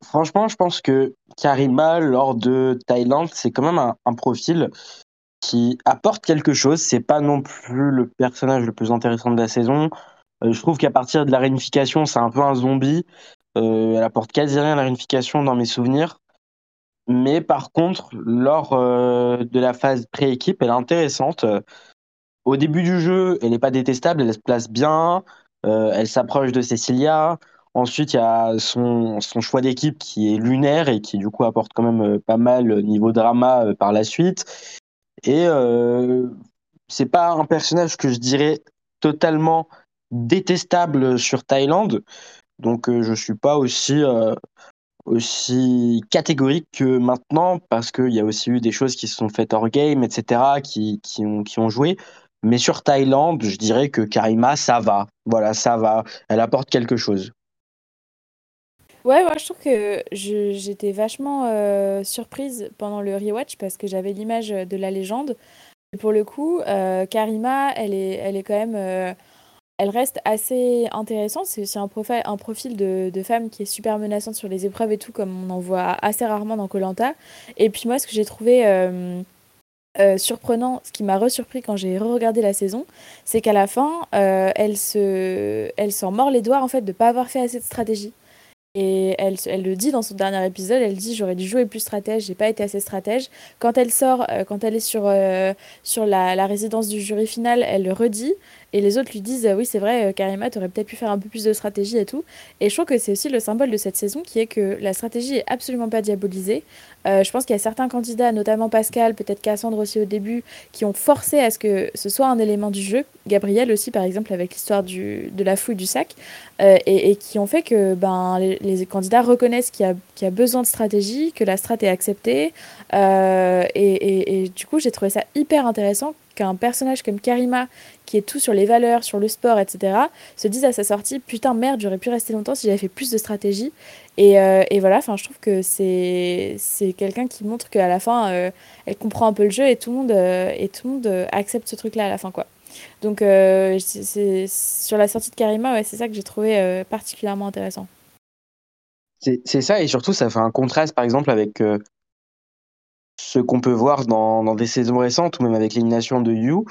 Franchement, je pense que Karima, lors de Thaïlande, c'est quand même un profil qui apporte quelque chose. C'est pas non plus le personnage le plus intéressant de la saison. Euh, je trouve qu'à partir de la réunification, c'est un peu un zombie. Euh, elle apporte quasi rien à la réunification dans mes souvenirs. Mais par contre, lors euh, de la phase pré-équipe, elle est intéressante. Au début du jeu, elle n'est pas détestable, elle se place bien, elle s'approche de Cecilia. Ensuite, il y a son, son choix d'équipe qui est lunaire et qui du coup apporte quand même pas mal niveau drama par la suite. Et euh, c'est pas un personnage que je dirais totalement détestable sur Thaïlande. Donc euh, je suis pas aussi euh, aussi catégorique que maintenant parce qu'il y a aussi eu des choses qui se sont faites hors game, etc. qui, qui, ont, qui ont joué. Mais sur Thaïlande, je dirais que Karima, ça va. Voilà, ça va. Elle apporte quelque chose. Ouais, ouais, je trouve que j'étais vachement euh, surprise pendant le rewatch parce que j'avais l'image de la légende. Pour le coup, euh, Karima, elle est, elle est quand même. Euh, elle reste assez intéressante. C'est aussi un, profil, de, femme qui est super menaçante sur les épreuves et tout, comme on en voit assez rarement dans Colanta. Et puis moi, ce que j'ai trouvé. surprenant, ce qui m'a resurpris quand j'ai re-regardé la saison, c'est qu'à la fin, elle se, elle s'en mord les doigts en fait de pas avoir fait assez de stratégie. Et elle, le dit dans son dernier épisode, elle dit j'aurais dû jouer plus stratège, j'ai pas été assez stratège. Quand elle sort, euh, quand elle est sur, euh, sur la, résidence du jury final, elle le redit. Et les autres lui disent oui c'est vrai euh, Karima t'aurais peut-être pu faire un peu plus de stratégie et tout. Et je trouve que c'est aussi le symbole de cette saison qui est que la stratégie est absolument pas diabolisée. Euh, je pense qu'il y a certains candidats, notamment Pascal, peut-être Cassandre aussi au début, qui ont forcé à ce que ce soit un élément du jeu. Gabriel aussi par exemple avec l'histoire de la fouille du sac. Euh, et, qui ont fait que ben, les, candidats reconnaissent qu'il y, y, a besoin de stratégie, que la strat est acceptée. Euh, et, du coup j'ai trouvé ça hyper intéressant qu'un personnage comme Karima, qui est tout sur les valeurs, sur le sport, etc., se dise à sa sortie Putain, merde, j'aurais pu rester longtemps si j'avais fait plus de stratégie. Et, euh, et voilà, je trouve que c'est quelqu'un qui montre qu'à la fin, euh, elle comprend un peu le jeu et tout le monde, euh, et tout le monde accepte ce truc-là à la fin. quoi. Donc, c'est sur la sortie de Karima, ouais, c'est ça que j'ai trouvé particulièrement intéressant. C'est ça, et surtout, ça fait un contraste, par exemple, avec ce qu'on peut voir dans, dans, des saisons récentes ou même avec l'élimination de You,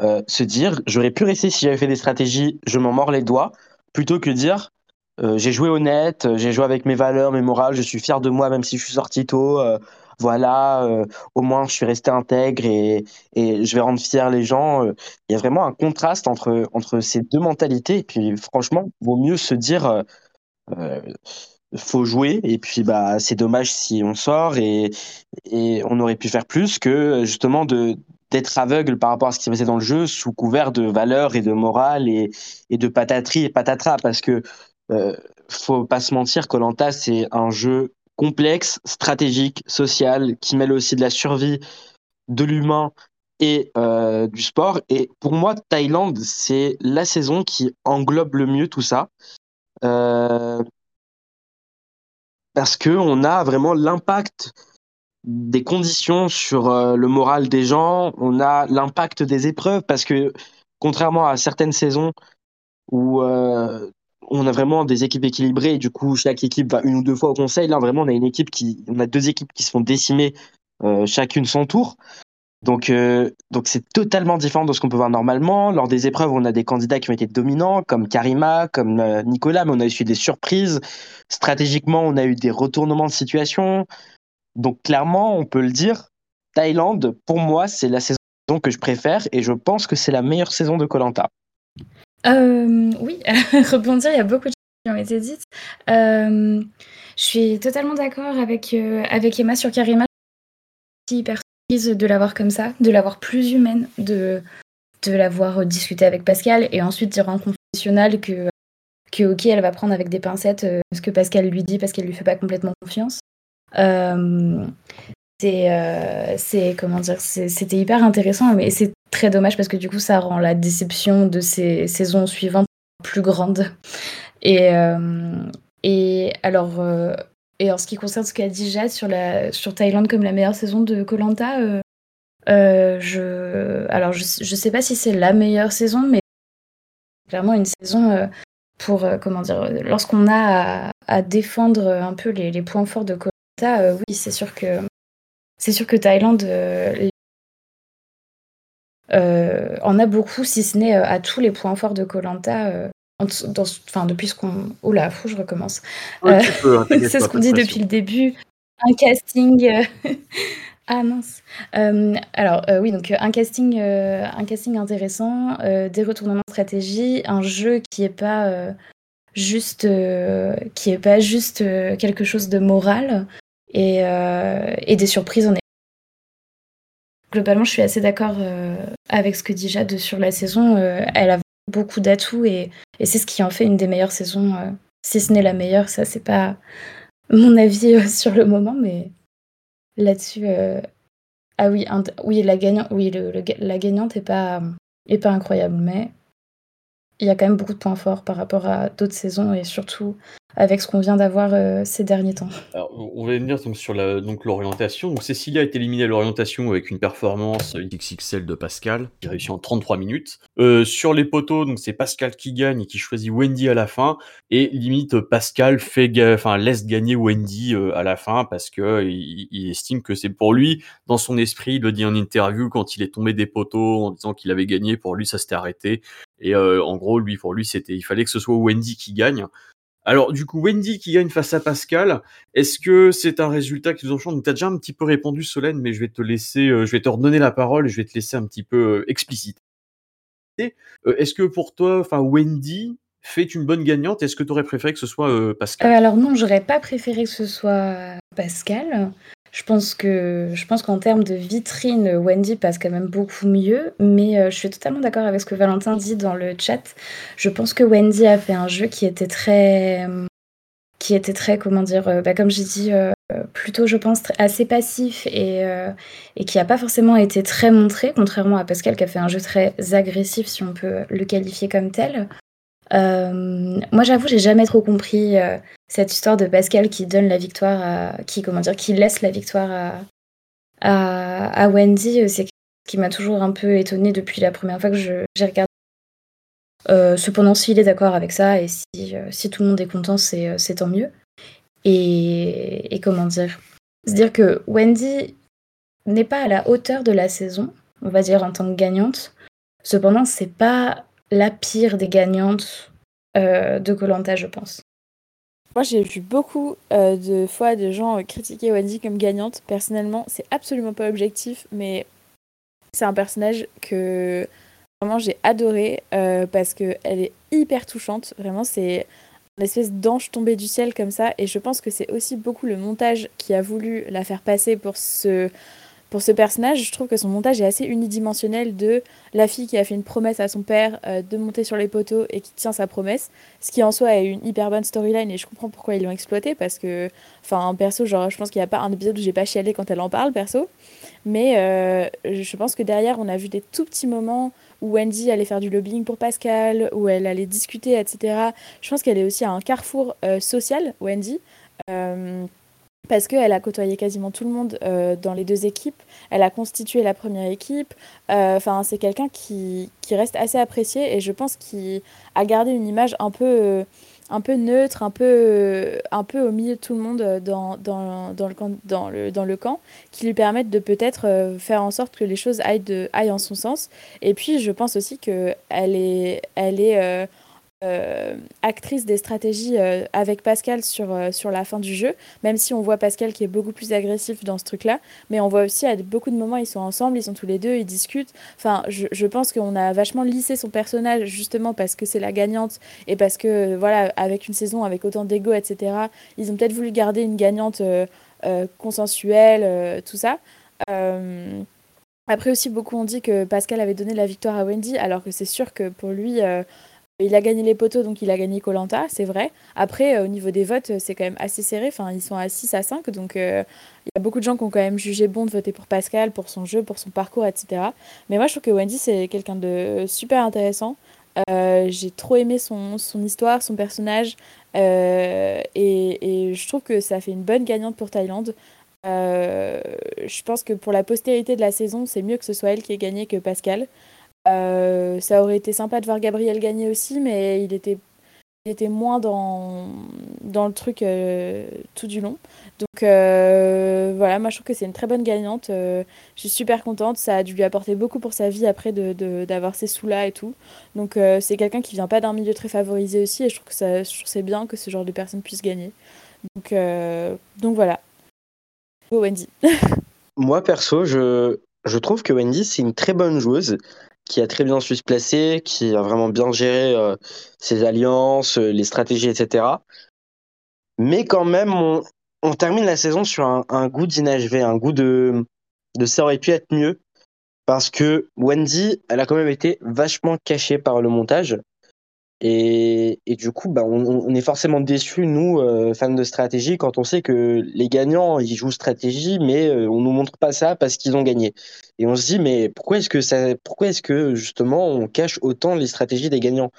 euh, se dire j'aurais pu rester si j'avais fait des stratégies, je m'en mords les doigts, plutôt que dire euh, j'ai joué honnête, j'ai joué avec mes valeurs, mes morales, je suis fier de moi même si je suis sorti tôt. Euh, voilà, au moins je suis resté intègre et, et je vais rendre fier les gens. Il y a vraiment un contraste entre, entre ces deux mentalités. Et puis franchement, vaut mieux se dire faut jouer. Et puis bah c'est dommage si on sort. Et, et on aurait pu faire plus que justement de d'être aveugle par rapport à ce qui se passait dans le jeu sous couvert de valeurs et de morale et, et de pataterie et patatras parce que euh, faut pas se mentir Colanta c'est un jeu complexe stratégique social qui mêle aussi de la survie de l'humain et euh, du sport. Et pour moi Thaïlande c'est la saison qui englobe le mieux tout ça. Euh, parce que on a vraiment l'impact des conditions sur euh, le moral des gens, on a l'impact des épreuves parce que contrairement à certaines saisons où euh, on a vraiment des équipes équilibrées et du coup chaque équipe va une ou deux fois au conseil, là vraiment on a une équipe qui on a deux équipes qui se font décimer euh, chacune son tour. Donc, euh, donc c'est totalement différent de ce qu'on peut voir normalement. Lors des épreuves, on a des candidats qui ont été dominants, comme Karima, comme euh, Nicolas, mais on a eu des surprises. Stratégiquement, on a eu des retournements de situation. Donc, clairement, on peut le dire, Thaïlande, pour moi, c'est la saison que je préfère et je pense que c'est la meilleure saison de Colanta. Euh, oui, rebondir, il y a beaucoup de choses qui ont été dites. Euh, je suis totalement d'accord avec, avec Emma sur Karima. Hyper de l'avoir comme ça, de l'avoir plus humaine, de, de l'avoir discuté avec Pascal et ensuite dire en confessionnal que, que ok, elle va prendre avec des pincettes euh, ce que Pascal lui dit parce qu'elle lui fait pas complètement confiance. Euh, c'est, euh, comment dire, c'était hyper intéressant, mais c'est très dommage parce que du coup, ça rend la déception de ces saisons suivantes plus grande. Et, et alors, et en ce qui concerne ce qu'a dit Jade sur, la, sur Thaïlande comme la meilleure saison de Colanta, euh, euh, je, alors je, sais pas si c'est la meilleure saison, mais clairement une saison euh, pour, comment dire, lorsqu'on a à, défendre un peu les, les, points forts de Colanta, oui, c'est sûr que c'est sûr que Thaïlande en a beaucoup, si ce n'est à tous les points forts de Colanta enfin, depuis ce qu'on. Oh là, fou, je recommence. Euh, c'est ce qu'on dit depuis le début. Un casting. Euh, ah mince. Euh, alors oui, donc un casting, un casting intéressant, des retournements de stratégie, un jeu qui est pas juste, qui est pas juste quelque chose de moral et, et des surprises en Globalement, je suis assez d'accord avec ce que dit Jade sur la saison. elle a beaucoup d'atouts et, c'est ce qui en fait une des meilleures saisons, euh, si ce n'est la meilleure. Ça, c'est pas mon avis euh, sur le moment, mais là-dessus, euh, ah oui, oui, la gagnante, oui, la gagnante est est pas incroyable, mais il y a quand même beaucoup de points forts par rapport à d'autres saisons et surtout avec ce qu'on vient d'avoir euh, ces derniers temps. on va venir donc sur donc l'orientation. Donc Cécilia été éliminée à l'orientation avec une performance XXL de Pascal, qui a réussi en 33 minutes. Euh, sur les poteaux, donc c'est Pascal qui gagne et qui choisit Wendy à la fin. Et limite Pascal fait, enfin laisse gagner Wendy euh, à la fin parce que il, estime que c'est pour lui, dans son esprit, il le dit en interview quand il est tombé des poteaux en disant qu'il avait gagné. Pour lui, ça s'était arrêté. Et en gros, lui, pour lui, c'était, il fallait que ce soit Wendy qui gagne. Alors, du coup, Wendy qui gagne face à Pascal, est-ce que c'est un résultat qui nous enchante Tu as déjà un petit peu répondu, Solène, mais je vais te laisser, euh, je vais te redonner la parole et je vais te laisser un petit peu euh, explicite. Euh, est-ce que pour toi, enfin, Wendy fait une bonne gagnante? Est-ce que tu aurais préféré que ce soit Pascal? Alors non, j'aurais pas préféré que ce soit Pascal. Je pense que je pense qu'en termes de vitrine, Wendy passe quand même beaucoup mieux, mais euh, je suis totalement d'accord avec ce que Valentin dit dans le chat. Je pense que Wendy a fait un jeu qui était très qui était très comment dire euh, bah, comme j'ai dit euh, plutôt, je pense, assez passif et, et qui n'a pas forcément été très montré, contrairement à Pascal qui a fait un jeu très agressif, si on peut le qualifier comme tel. Moi, j'avoue, j'ai jamais trop compris cette histoire de Pascal qui donne la victoire à, qui comment dire, qui laisse la victoire à, Wendy. C'est ce qui m'a toujours un peu étonnée depuis la première fois que j'ai regardé. cependant, s'il est d'accord avec ça et si, tout le monde est content, c'est tant mieux. Et, comment dire? C'est-à-dire que Wendy n'est pas à la hauteur de la saison, on va dire en tant que gagnante. Cependant, c'est pas la pire des gagnantes euh, de Colanta, je pense. Moi, j'ai vu beaucoup euh, de fois de gens critiquer Wendy comme gagnante. Personnellement, c'est absolument pas objectif, mais c'est un personnage que vraiment j'ai adoré euh, parce qu'elle est hyper touchante. Vraiment, c'est une espèce d'ange tombé du ciel comme ça. Et je pense que c'est aussi beaucoup le montage qui a voulu la faire passer pour ce, pour ce personnage. Je trouve que son montage est assez unidimensionnel de la fille qui a fait une promesse à son père euh, de monter sur les poteaux et qui tient sa promesse. Ce qui en soi est une hyper bonne storyline et je comprends pourquoi ils l'ont exploité parce que, enfin, perso, genre, je pense qu'il n'y a pas un épisode où j'ai pas chialé quand elle en parle, perso. Mais euh, je pense que derrière, on a vu des tout petits moments où Wendy allait faire du lobbying pour Pascal, où elle allait discuter, etc. Je pense qu'elle est aussi à un carrefour euh, social, Wendy. Euh, parce qu'elle a côtoyé quasiment tout le monde euh, dans les deux équipes. Elle a constitué la première équipe. Enfin, c'est quelqu'un qui, qui, reste assez apprécié et je pense qu'il a gardé une image un peu un peu neutre, un peu, un peu au milieu de tout le monde euh, dans, dans, dans, le, camp, dans, le, dans le camp, qui lui permettent de peut-être euh, faire en sorte que les choses aillent, de, aillent en son sens. Et puis, je pense aussi qu'elle est, elle est euh, actrice des stratégies euh, avec Pascal sur, euh, sur la fin du jeu, même si on voit Pascal qui est beaucoup plus agressif dans ce truc-là, mais on voit aussi à beaucoup de moments ils sont ensemble, ils sont tous les deux, ils discutent. Enfin, je, je pense qu'on a vachement lissé son personnage justement parce que c'est la gagnante et parce que voilà, avec une saison avec autant d'ego, etc. Ils ont peut-être voulu garder une gagnante consensuelle, tout ça. Après aussi, beaucoup ont dit que Pascal avait donné la victoire à Wendy, alors que c'est sûr que pour lui, il a gagné les poteaux, donc il a gagné Colanta, c'est vrai. Après, euh, au niveau des votes, c'est quand même assez serré. Enfin, ils sont à 6 à 5, donc euh, il y a beaucoup de gens qui ont quand même jugé bon de voter pour Pascal, pour son jeu, pour son parcours, etc. Mais moi, je trouve que Wendy, c'est quelqu'un de super intéressant. Euh, j'ai trop aimé son, son, histoire, son personnage, et, et, je trouve que ça fait une bonne gagnante pour Thaïlande. je pense que pour la postérité de la saison, c'est mieux que ce soit elle qui ait gagné que Pascal. Euh, ça aurait été sympa de voir Gabriel gagner aussi, mais il était, il était moins dans, dans le truc euh, tout du long. Donc euh, voilà, moi je trouve que c'est une très bonne gagnante. je suis super contente. Ça a dû lui apporter beaucoup pour sa vie après d'avoir de, d'avoir ces sous-là et tout. Donc c'est quelqu'un qui vient pas d'un milieu très favorisé aussi et je trouve que c'est bien que ce genre de personne puisse gagner. Donc, donc voilà. Oh Wendy. Moi perso, je, je trouve que Wendy c'est une très bonne joueuse qui a très bien su se placer, qui a vraiment bien géré euh, ses alliances, euh, les stratégies, etc. Mais quand même, on, termine la saison sur un, goût d'inachevé, un goût de, de ça aurait pu être mieux. Parce que Wendy, elle a quand même été vachement cachée par le montage. Et, du coup, bah, on, est forcément déçus, nous, euh, fans de stratégie, quand on sait que les gagnants, ils jouent stratégie, mais euh, on nous montre pas ça parce qu'ils ont gagné. Et on se dit, mais pourquoi est-ce que ça, pourquoi est-ce que justement on cache autant les stratégies des gagnants?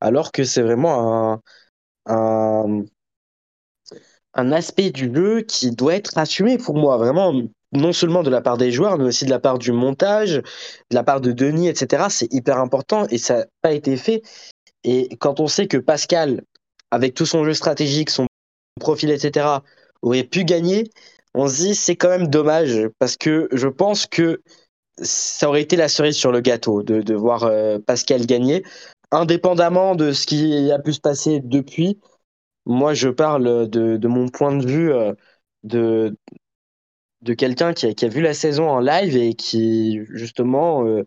Alors que c'est vraiment un, un, un aspect du jeu qui doit être assumé pour moi, vraiment non seulement de la part des joueurs, mais aussi de la part du montage, de la part de Denis, etc. C'est hyper important et ça n'a pas été fait. Et quand on sait que Pascal, avec tout son jeu stratégique, son profil, etc., aurait pu gagner, on se dit c'est quand même dommage parce que je pense que ça aurait été la cerise sur le gâteau de, de voir euh, Pascal gagner, indépendamment de ce qui a pu se passer depuis. Moi, je parle de, de mon point de vue euh, de, de quelqu'un qui a, qui a, vu la saison en live et qui, justement, euh,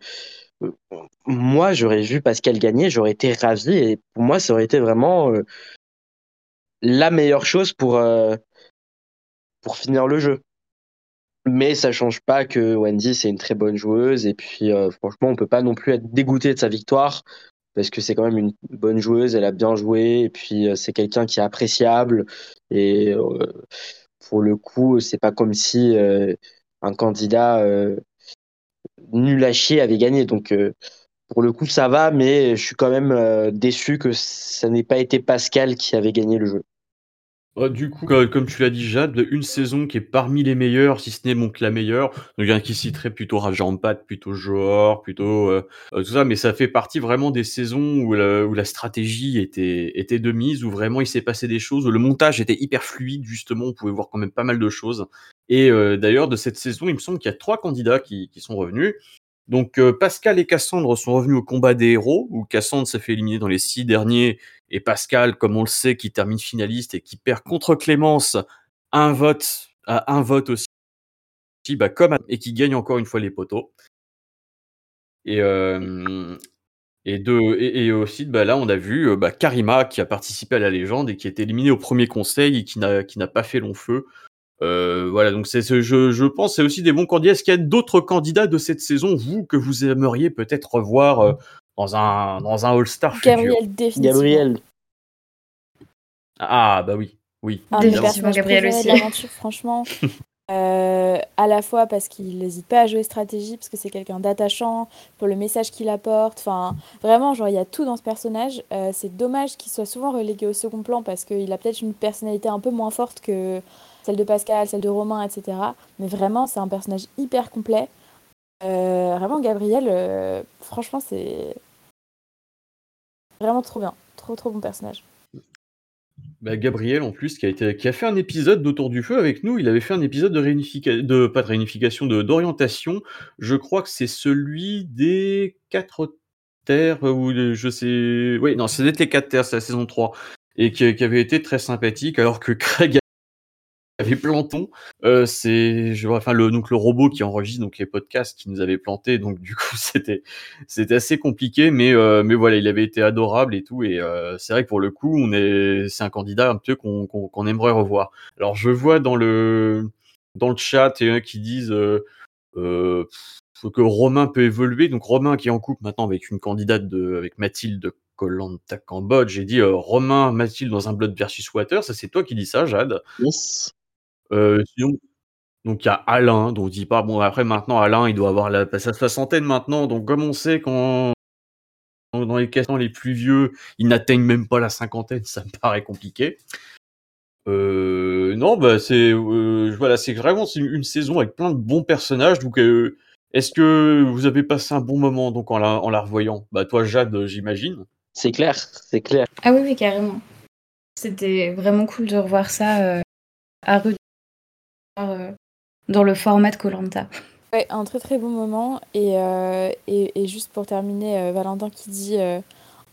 moi, j'aurais vu Pascal gagner, j'aurais été ravi et pour moi, ça aurait été vraiment euh, la meilleure chose pour, euh, pour finir le jeu. Mais ça change pas que Wendy, c'est une très bonne joueuse et puis euh, franchement, on peut pas non plus être dégoûté de sa victoire parce que c'est quand même une bonne joueuse, elle a bien joué et puis c'est quelqu'un qui est appréciable et pour le coup, c'est pas comme si un candidat nul à chier avait gagné. Donc, pour le coup, ça va, mais je suis quand même déçu que ça n'ait pas été Pascal qui avait gagné le jeu. Du coup, comme tu l'as dit, Jade, une saison qui est parmi les meilleures, si ce n'est mon la meilleure. Donc, un qui citerait plutôt Rajampat, plutôt Johor, plutôt tout ça, mais ça fait partie vraiment des saisons où la, stratégie était, était de mise, où vraiment il s'est passé des choses, où le montage était hyper fluide, justement, on pouvait voir quand même pas mal de choses. Et d'ailleurs, de cette saison, il me semble qu'il y a trois candidats qui sont revenus. Donc euh, Pascal et Cassandre sont revenus au combat des héros, où Cassandre s'est fait éliminer dans les six derniers, et Pascal, comme on le sait, qui termine finaliste et qui perd contre Clémence un vote, à un vote aussi, bah, et qui gagne encore une fois les poteaux. Et, euh, aussi, bah, là, on a vu euh, bah, Karima qui a participé à la légende et qui est éliminée au premier conseil et qui n'a pas fait long feu. Euh, voilà, donc c'est ce, je, je pense c'est aussi des bons candidats. Est-ce qu'il y a d'autres candidats de cette saison, vous, que vous aimeriez peut-être revoir euh, dans un dans un All-Star futur? Gabriel, définitivement. Gabriel. Ah bah oui, oui. Un Définitivement Gabriel aussi. L'aventure, franchement. Euh, à la fois parce qu'il n'hésite pas à jouer stratégie, parce que c'est quelqu'un d'attachant, pour le message qu'il apporte. Enfin, vraiment, genre, il y a tout dans ce personnage. Euh, c'est dommage qu'il soit souvent relégué au second plan parce qu'il a peut-être une personnalité un peu moins forte que celle de Pascal, celle de Romain, etc. Mais vraiment, c'est un personnage hyper complet. Euh, vraiment, Gabriel, franchement, c'est vraiment trop bien. Trop, trop bon personnage. Bah, Gabriel en plus qui a été qui a fait un épisode d'Autour du feu avec nous, il avait fait un épisode de réunification de pas de réunification, d'orientation. Je crois que c'est celui des quatre terres ou je sais oui, non, c'était les quatre terres, c'est la saison 3 et qui avait été très sympathique alors que Craig avait Planton, euh, c'est je enfin le donc le robot qui enregistre donc les podcasts qui nous avait planté donc du coup c'était c'était assez compliqué mais euh, mais voilà il avait été adorable et tout et euh, c'est vrai que pour le coup on est c'est un candidat un peu qu'on qu'on aimerait revoir. Alors je vois dans le dans le chat et qui disent euh, que Romain peut évoluer donc Romain qui est en couple maintenant avec une candidate de avec Mathilde de Colanta Cambodge. J'ai dit Romain Mathilde dans un Blood versus Water. Ça, c'est toi qui dis ça, Jade. Yes. Euh, sinon, donc il y a Alain, dont on dit pas, bon après maintenant Alain il doit avoir la, sa soixantaine maintenant, donc comme on sait quand dans les questions les plus vieux, ils n'atteignent même pas la cinquantaine, ça me paraît compliqué. Euh, non, bah c'est euh, voilà, c'est vraiment une, saison avec plein de bons personnages. Donc, euh, est-ce que vous avez passé un bon moment donc en la, en la revoyant? Bah toi, Jade, j'imagine. C'est clair, c'est clair. Ah oui, oui, carrément. C'était vraiment cool de revoir ça à euh, dans le format de Colanta. Ouais, un très très bon moment. Et, euh, et, juste pour terminer, euh, Valentin qui dit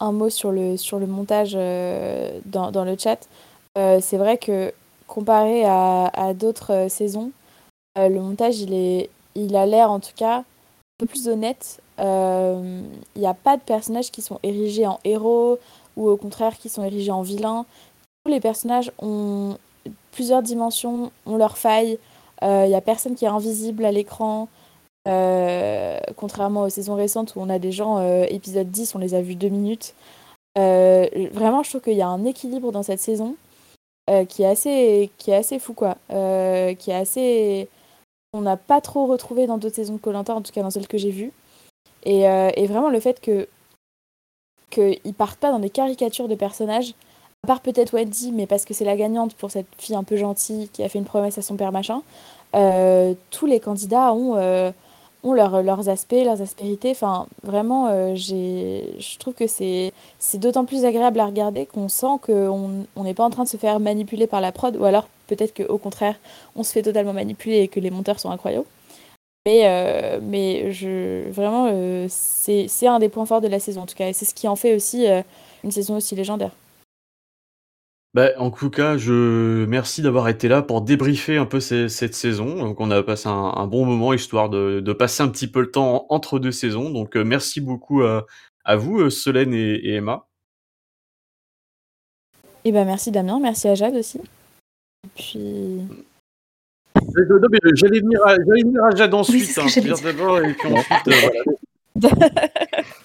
un mot sur le, sur le montage dans, dans, le chat. c'est vrai que comparé à, à d'autres saisons, le montage, il, est, il a l'air en tout cas un peu plus honnête. Il n'y a pas de personnages qui sont érigés en héros ou au contraire qui sont érigés en vilains. Tous les personnages ont, plusieurs dimensions ont leurs failles. Il euh, n'y a personne qui est invisible à l'écran. Euh, contrairement aux saisons récentes où on a des gens, euh, épisode 10, on les a vus deux minutes. vraiment, je trouve qu'il y a un équilibre dans cette saison qui, est assez, qui est assez fou, quoi. qui est assez. On n'a pas trop retrouvé dans d'autres saisons de Colanta, en tout cas dans celles que j'ai vues. Et, et, vraiment, le fait que qu'ils partent pas dans des caricatures de personnages, à part peut-être Wendy, mais parce que c'est la gagnante pour cette fille un peu gentille qui a fait une promesse à son père machin, euh, tous les candidats ont, euh, leurs aspects, leurs aspérités. Enfin, vraiment, euh, je trouve que c'est d'autant plus agréable à regarder qu'on sent qu'on n'est pas en train de se faire manipuler par la prod, ou alors peut-être qu'au contraire, on se fait totalement manipuler et que les monteurs sont incroyables. Mais, vraiment, c'est un des points forts de la saison, en tout cas, et c'est ce qui en fait aussi une saison aussi légendaire. Bah, en tout cas, je merci d'avoir été là pour débriefer un peu cette saison. Donc, on a passé un, bon moment histoire de, passer un petit peu le temps entre deux saisons. Donc, euh, merci beaucoup à, vous, euh, Solène et, Emma. Et eh ben merci Damien, merci à Jade aussi. Et puis. J'allais venir, à Jade ensuite. hein, d'abord et puis ensuite. Euh,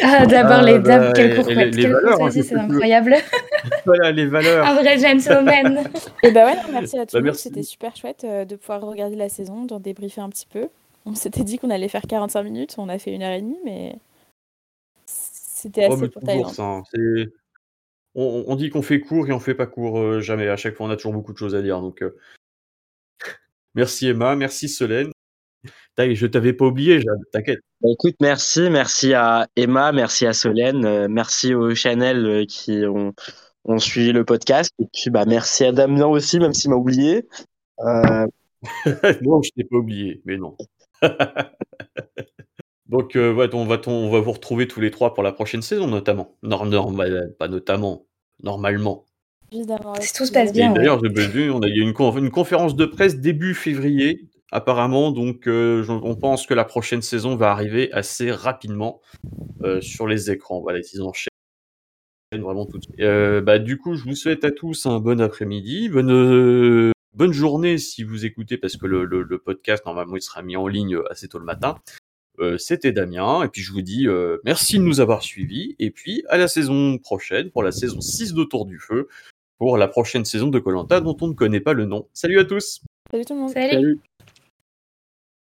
Ah, d'abord Ah, les bah, dames, les- les quelle valeurs, hein, c'est incroyable. Voilà les valeurs. Un vrai gentleman. Et bah ouais, non, merci à Bah, merci. C'était super chouette euh, de pouvoir regarder la saison, d'en débriefer un petit peu. On s'était dit qu'on allait faire 45 minutes, on a fait une heure et demie, mais c'était Oh, assez pour ça. hein, On, on dit qu'on fait court et on fait pas court euh, jamais. À chaque fois, on a toujours beaucoup de choses à dire. Donc, euh, merci Emma, merci Solène. Je t'avais pas oublié, Jade, t'inquiète. Bah, écoute, merci, merci à Emma, merci à Solène, euh, merci aux Chanel euh, qui ont, ont suivi le podcast. Et puis, bah, merci à Damien aussi, même s'il m'a oublié. Euh, non, je t'ai pas oublié, mais non. Donc, euh, ouais, on, va, on va vous retrouver tous les trois pour la prochaine saison, notamment. Non, non, pas notamment, normalement. Évidemment. Si tout se passe bien, ouais. d'ailleurs, bah, on a eu une, une conférence de presse début février, apparemment. Donc, euh, on pense que la prochaine saison va arriver assez rapidement euh, sur les écrans. Voilà, ils enchaînent vraiment tout de suite. Euh, bah, du coup, je vous souhaite à tous un bon après-midi, bonne, euh, bonne journée si vous écoutez, parce que le, le- le podcast, normalement, il sera mis en ligne assez tôt le matin. Euh, C'était Damien, et puis je vous dis euh, merci de nous avoir suivis, et puis à la saison prochaine, pour la saison 6 d'Autour du Feu, pour la prochaine saison de Colanta dont on ne connaît pas le nom. Salut à tous Salut tout le monde. Salut. salut.